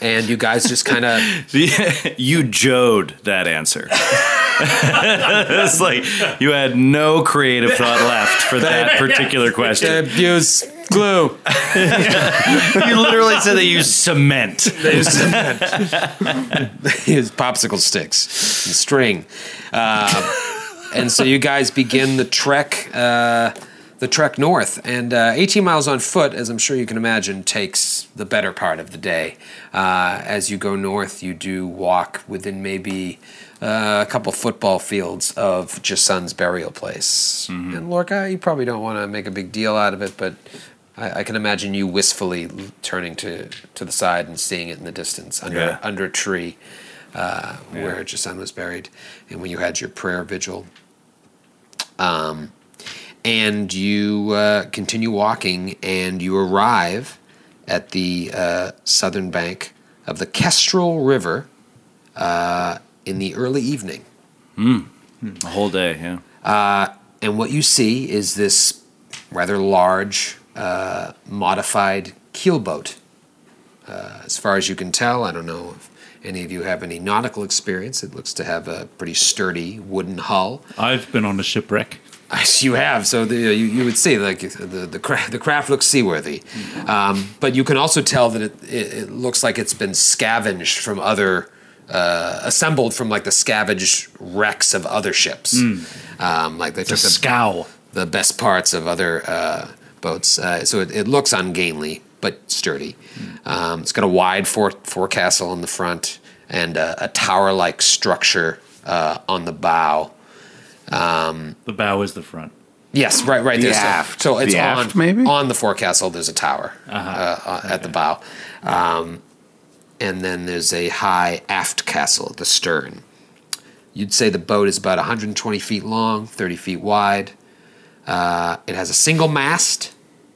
And you guys just kind of [LAUGHS] you jode that answer. [LAUGHS] it's like you had no creative thought left for that [LAUGHS] particular question. use glue. You literally said that they use cement. his popsicle sticks and string. Uh, and so you guys begin the trek, uh, the trek north, and uh, 18 miles on foot, as I'm sure you can imagine, takes the better part of the day. Uh, as you go north, you do walk within maybe uh, a couple football fields of Jason's burial place. And Lorca, you probably don't want to make a big deal out of it, but I, I can imagine you wistfully turning to, to the side and seeing it in the distance under Yeah. under a tree uh, where Jason was buried, and when you had your prayer vigil. Um, and you uh, continue walking, and you arrive at the uh, southern bank of the Kestrel River uh, in the early evening. A whole day, yeah. And what you see is this rather large, uh, modified keelboat. Uh, as far as you can tell, I don't know if any of you have any nautical experience, it looks to have a pretty sturdy wooden hull. I've been on a shipwreck. You have, so the, you, you would see like the the, cra- the craft looks seaworthy, um, but you can also tell that it, it, it looks like it's been scavenged from other, uh, assembled from like the scavenged wrecks of other ships. Um, like they took the, Scow. the best parts of other uh, boats, uh, so it, it looks ungainly but sturdy. Um, it's got a wide fore forecastle in the front and a, a tower-like structure uh, on the bow. Um, The bow is the front. Yes, right, right. The there's aft. So it's The on maybe? on the forecastle. There's a tower uh uh, at the bow, um, and then there's a high aft castle at the stern. You'd say the boat is about 120 feet long, 30 feet wide. Uh, it has a single mast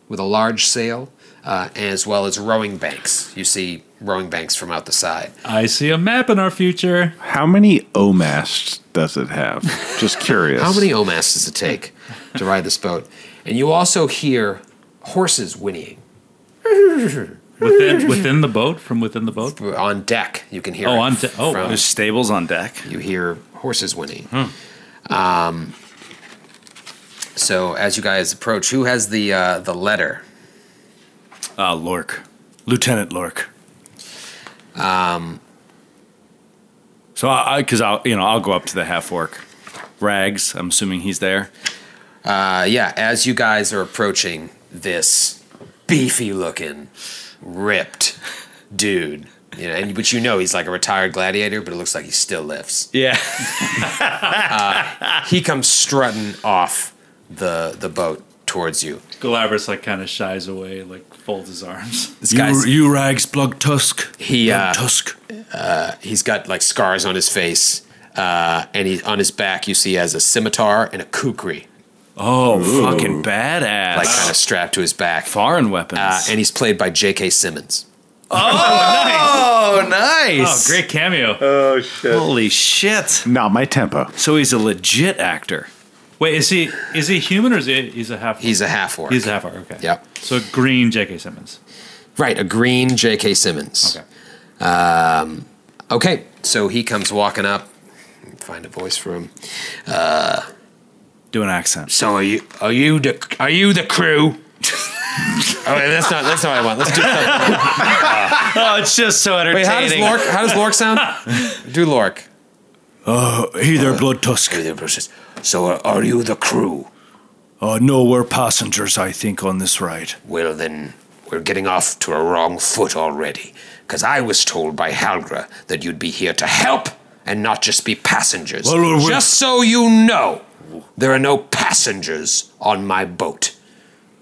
with a large sail, uh, as well as rowing banks. You see rowing banks from out the side. I see a map in our future. How many O masts does it have? Just [LAUGHS] curious. How many omasts does it take to ride this boat? And you also hear horses whinnying. [LAUGHS] Within within the boat, from within the boat. on deck. You can hear. Oh, on de- oh, from- There's stables on deck. you hear horses whinnying. Um, so as you guys approach, who has the uh, the letter? Ah, Lork. Lieutenant Lork. Um, So I, because I'll, you know, I'll go up to the half orc. Rags. I'm assuming he's there. Uh, yeah, as you guys are approaching this beefy looking, ripped dude, you know, and but you know he's like a retired gladiator, but it looks like he still lifts. Yeah. [LAUGHS] He comes strutting off the the boat towards you. Galabras like kind of shies away, like folds his arms. [LAUGHS] This guy's You, you rags, blood tusk. He, blood uh, tusk. Uh, he's got like scars on his face, uh, and he on his back you see he has a scimitar and a kukri, Oh, fucking badass. like kind of strapped to his back. foreign weapons. Uh, and he's played by J.K. Simmons. oh, [LAUGHS] nice. Oh, great cameo. Oh, shit. Holy shit. Not my tempo. So he's a legit actor. Wait, is he is he human or is he he's a half? He's a half orc. he's a half orc. Okay. Yep. So green J.K. Simmons. right, a green J.K. Simmons. Okay. Um, okay, so he comes walking up. Find a voice for him. Do an accent. So are you? Are you the? Are you the crew? [LAUGHS] oh, wait, that's not. That's not what I want. Let's do. [LAUGHS] Oh, it's just so entertaining. Wait, how does Lork? How does Lork sound? [LAUGHS] Do Lork. oh Uh, hey there, blood tusk. So are, are you the crew? Uh, no, we're passengers, I think, on this ride. Well, then we're getting off to a wrong foot already. Because I was told by Halgra that you'd be here to help and not just be passengers. Well, well, just so you know, there are no passengers on my boat.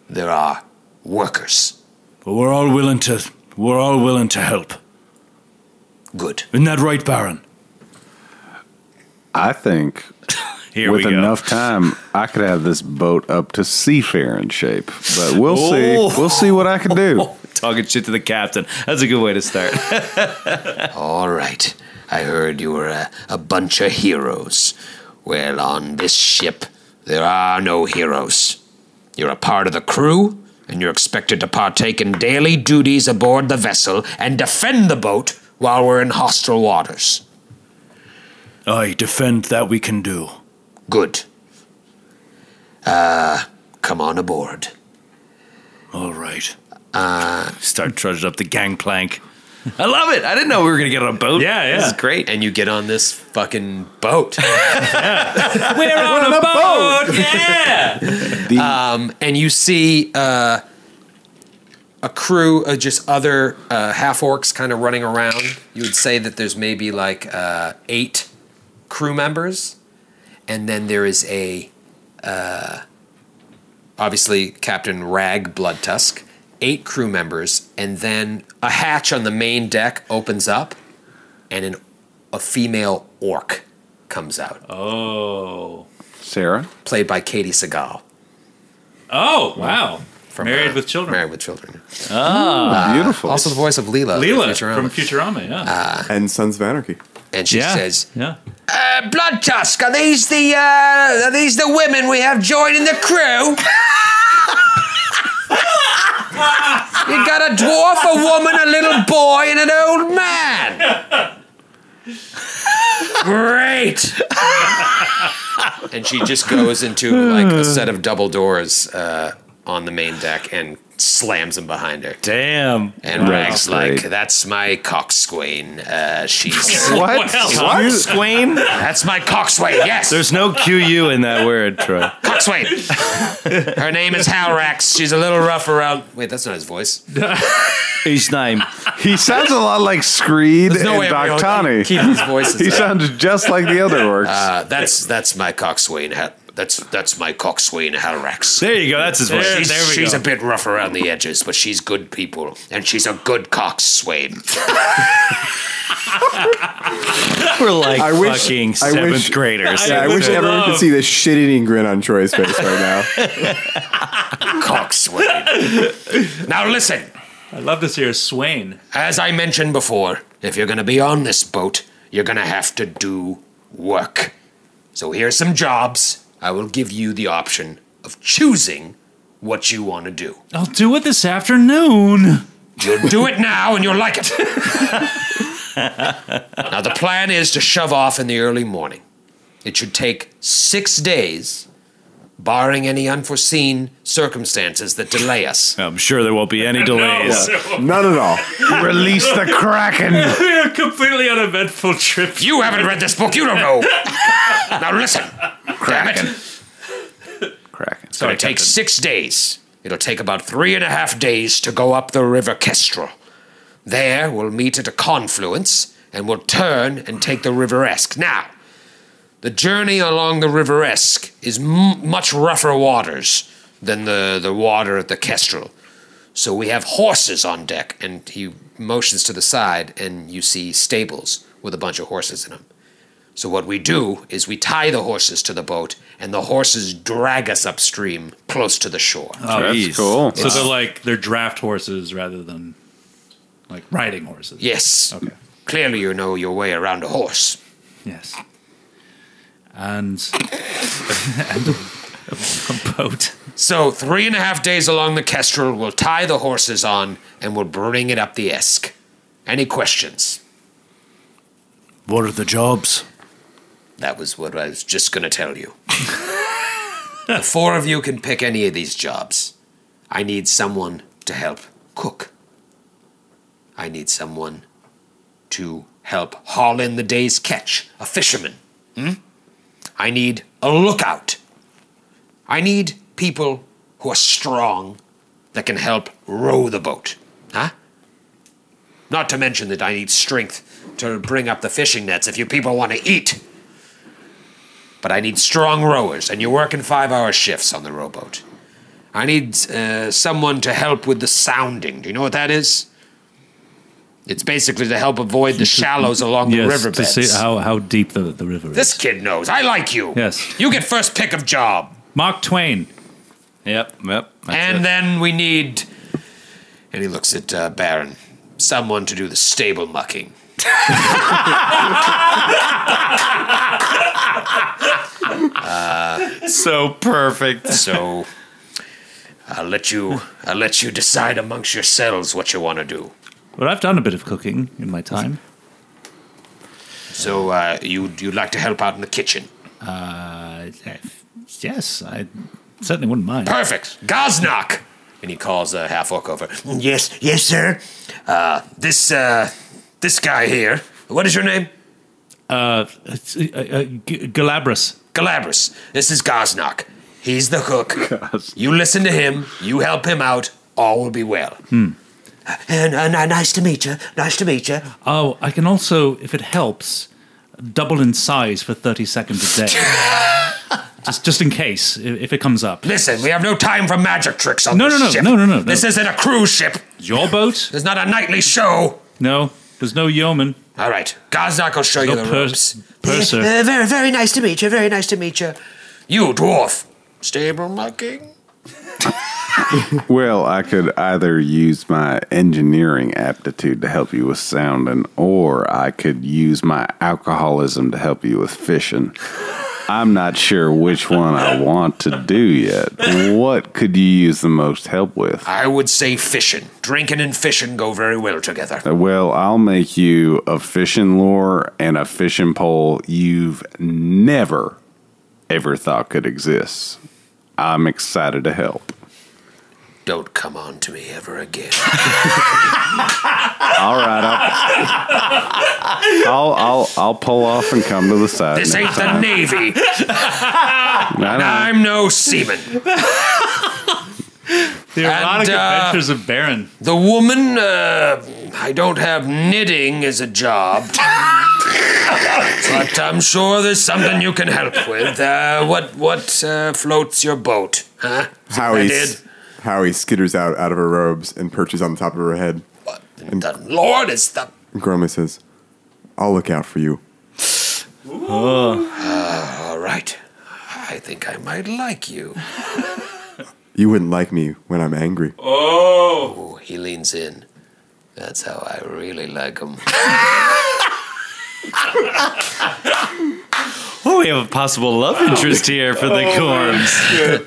There are workers. But we're all willing to. We're all willing to help. Good. Isn't that right, Baron? I think Here with we go. enough time, I could have this boat up to seafaring shape. But we'll see. We'll see what I can do. [LAUGHS] Talking shit to the captain. That's a good way to start. [LAUGHS] All right. I heard you were a, a bunch of heroes. Well, on this ship, there are no heroes. You're a part of the crew, and you're expected to partake in daily duties aboard the vessel and defend the boat while we're in hostile waters. Aye, defend that we can do. Good. Uh, come on aboard. All right. Start trudging up the gangplank. I love it. I didn't know we were gonna get on a boat. Yeah, yeah. This is great. And you get on this fucking boat. [LAUGHS] We're on a boat. [LAUGHS] Yeah. Um, and you see uh, a crew of just other uh, half orcs kind of running around. You would say that there's maybe like uh, eight crew members, and then there is a uh, obviously Captain Rag Bloodtusk, eight crew members, and then a hatch on the main deck opens up, and an, a female orc comes out, Oh. Sarah? played by Katey Sagal. Oh wow. From, Married uh, with children. Married with children. Oh. Beautiful. Also the voice of Leela. Leela in Futurama. from Futurama. Yeah. And Sons of Anarchy. And she yeah. says, yeah. uh, "Blood Tusk, are these the uh, are these the women we have joining the crew?" [LAUGHS] you got a dwarf, a woman, a little boy, and an old man. [LAUGHS] Great. and she just goes into like a set of double doors uh, on the main deck and slams him behind her. Damn. And Rag's like, "That's my cockswain. Uh, she's [LAUGHS] [LAUGHS] What? Coxswain? that's my coxswain. Yes, There's no QU in that word, Troy. coxswain. [LAUGHS] Her name is Hal Halrax. She's a little rough around. Wait, that's not his voice. His name. He sounds a lot like Skreed There's no way and I'm gonna Doctani. keep these voices. He up. sounds just like the other orcs. Uh, that's that's my coxswain. Ha- that's that's my coxswain Halrax. There you go. That's his voice. She's, there we she's go. a bit rough around the edges, but she's good people, and she's a good coxswain. [LAUGHS] We're like I wish- fucking I seventh wish- graders. Yeah, I wish everyone could see the shit-eating grin on Troy's face right now. [LAUGHS] coxswain. now listen, I'd love to see her Swain. as I mentioned before, if you're going to be on this boat, you're going to have to do work. So here's some jobs. I will give you the option of choosing what you want to do. I'll do it this afternoon. You'll do it now and you'll like it. [LAUGHS] now, the plan is to shove off in the early morning. It should take six days, barring any unforeseen circumstances that delay us. I'm sure there won't be any delays. None at all. [LAUGHS] Release the Kraken. [LAUGHS] a completely uneventful trip. You haven't read this book, you don't know. [LAUGHS] now, listen. Damn it. Kraken. It's going to take six days. It'll take about three and a half days to go up the River Kestrel. There, we'll meet at a confluence and we'll turn and take the River Esk. Now, the journey along the River Esk is m- much rougher waters than the, the water at the Kestrel. So we have horses on deck, and he motions to the side, and you see stables with a bunch of horses in them. So what we do is we tie the horses to the boat, and the horses drag us upstream close to the shore. Oh, That's Jeez. cool. So they're like they're draft horses rather than like riding horses. Yes. Okay. Clearly, you know your way around a horse. Yes. And [LAUGHS] and a, a boat. So three and a half days along the Kestrel, we'll tie the horses on, and we'll bring it up the Esk. Any questions? What are the jobs? That was what I was just going to tell you. the four of you can pick any of these jobs. I need someone to help cook. I need someone to help haul in the day's catch, a fisherman. Hmm? I need a lookout. I need people who are strong that can help row the boat. Huh? Not to mention that I need strength to bring up the fishing nets if you people want to eat. But I need strong rowers, and you're working five hour shifts on the rowboat. I need uh, someone to help with the sounding. Do you know what that is? It's basically to help avoid the [LAUGHS] shallows along the yes, riverbeds. to see how, how deep the, the river this is. kid knows. I like you. Yes. You get first pick of job. Mark Twain. Yep, yep. that's and it. then we need. And he looks at uh, Baron. Someone to do the stable mucking. [LAUGHS] so perfect. So I'll let you. I'll let you decide amongst yourselves what you want to do. Well, I've done a bit of cooking in my time. So uh, you you'd like to help out in the kitchen? Uh, yes, I certainly wouldn't mind. Perfect. Gaznak. And he calls a half orc over. Yes, yes, sir. Uh, this uh, this guy here. What is your name? Uh, it's, uh, uh, G- Galabras. Galabras. This is Gaznak. He's the cook. [LAUGHS] You listen to him. You help him out. All will be well. And uh, nice to meet you. Nice to meet you. Oh, I can also, if it helps, double in size for 30 seconds a day. [LAUGHS] just, just in case, if it comes up. Listen, we have no time for magic tricks on No, this no, no, ship. no, no, no, no. This isn't a cruise ship. Your boat? There's not a nightly show. No, there's no yeoman. All right, Gaznak will show you the pers- ropes. purser. Uh, very, very nice to meet you. Very nice to meet you. You dwarf, stable mucking. [LAUGHS] [LAUGHS] Well, I could either use my engineering aptitude to help you with sounding, or I could use my alcoholism to help you with fishing. I'm not sure which one I want to do yet. What could you use the most help with? I would say fishing. Drinking and fishing go very well together. Well, I'll make you a fishing lure and a fishing pole you've never ever thought could exist. I'm excited to help. Don't come on to me ever again. All right, I'll, I'll I'll I'll pull off and come to the side. This next ain't the time. Navy. I know. I'm no seaman. The erotic And, uh, adventures of Baron. The woman, uh, I don't have knitting as a job. but I'm sure there's something you can help with. Uh, what what uh, floats your boat, huh? Howie, I did. Howie skitters out out of her robes and perches on the top of her head. What the Lord is the. And Gormley says, "I'll look out for you." Ah, all right. I think I might like you. [LAUGHS] You wouldn't like me when I'm angry. Oh, he leans in. That's how I really like him. [LAUGHS] [LAUGHS] [LAUGHS] Oh, we have a possible love interest here for the [LAUGHS] Gorms.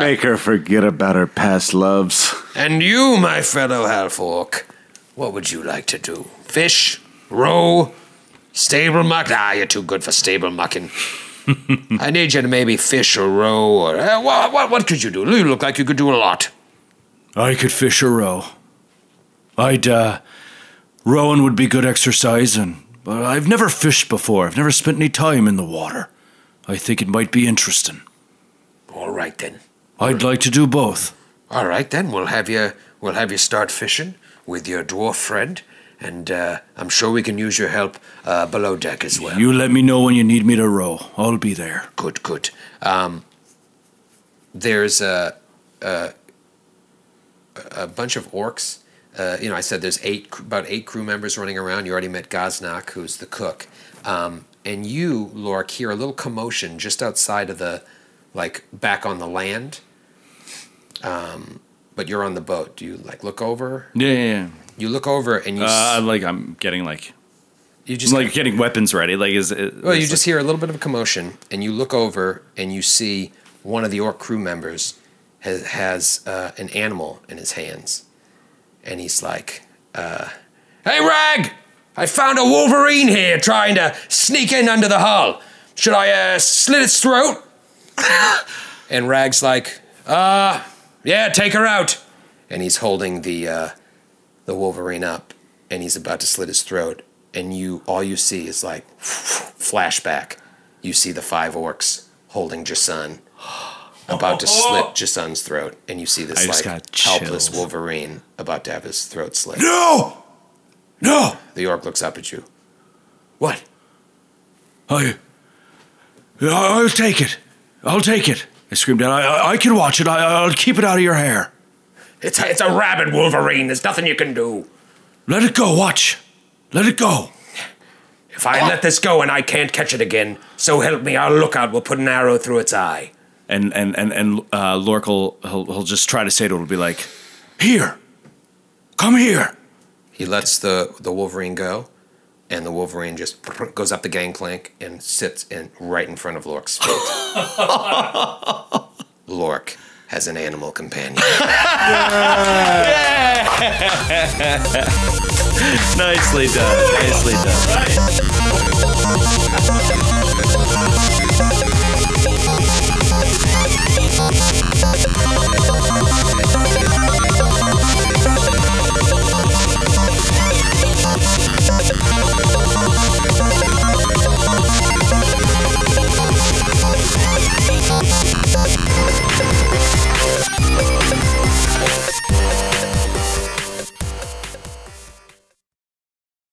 Make her forget about her past loves. And you, my fellow half orc, what would you like to do? Fish? Row? Stable muck? Ah, you're too good for stable mucking. [LAUGHS] I need you to maybe fish or row or uh, what, what? What could you do? You look like you could do a lot. I could fish or row. I'd, uh, rowing would be good exercise, and but I've never fished before. I've never spent any time in the water. I think it might be interesting. All right then. I'd like to do both. All right then. We'll have you. We'll have you start fishing with your dwarf friend, and uh, I'm sure we can use your help uh, below deck as well. You let me know when you need me to row. I'll be there. Good, good. Um, there's a, a a bunch of orcs. Uh, you know, I said there's eight, about eight crew members running around. You already met Gaznak, who's the cook, um, and you, Lork, hear a little commotion just outside of the, like back on the land. Um, but you're on the boat. Do you like look over? Yeah, yeah, yeah. You look over and you Uh, s- like I'm getting like you just like getting weapons ready. Like is it? Well, you it's just hear a little bit of a commotion, and you look over and you see one of the orc crew members has, has uh, an animal in his hands, and he's like, uh, "Hey, Rag! I found a wolverine here trying to sneak in under the hull. Should I uh, slit its throat?" [LAUGHS] and Rag's like, "Uh, yeah, take her out." And he's holding the uh, the wolverine up, and he's about to slit his throat. And you, all you see is like [LAUGHS] flashback. You see the five orcs holding Jason, [GASPS] [GASPS] about to slit oh. Jason's throat, and you see I this just like got helpless. Wolverine about to have his throat slit. No! No! The orc looks up at you. What? I. I'll take it. I'll take it. I screamed out. I, I, I can watch it. I, I'll keep it out of your hair. It's a, it's a rabid Wolverine. There's nothing you can do. Let it go. Watch. Let it go. If I let this go and I can't catch it again, so help me, our lookout will put an arrow through its eye. And and and and uh, Lork will he'll, he'll just try to say to it. Will be like, Here. Come here. He lets the, the Wolverine go, and the Wolverine just [LAUGHS] goes up the gangplank and sits in right in front of Lork's feet. [LAUGHS] Lork has an animal companion. [LAUGHS] nicely done, nicely done.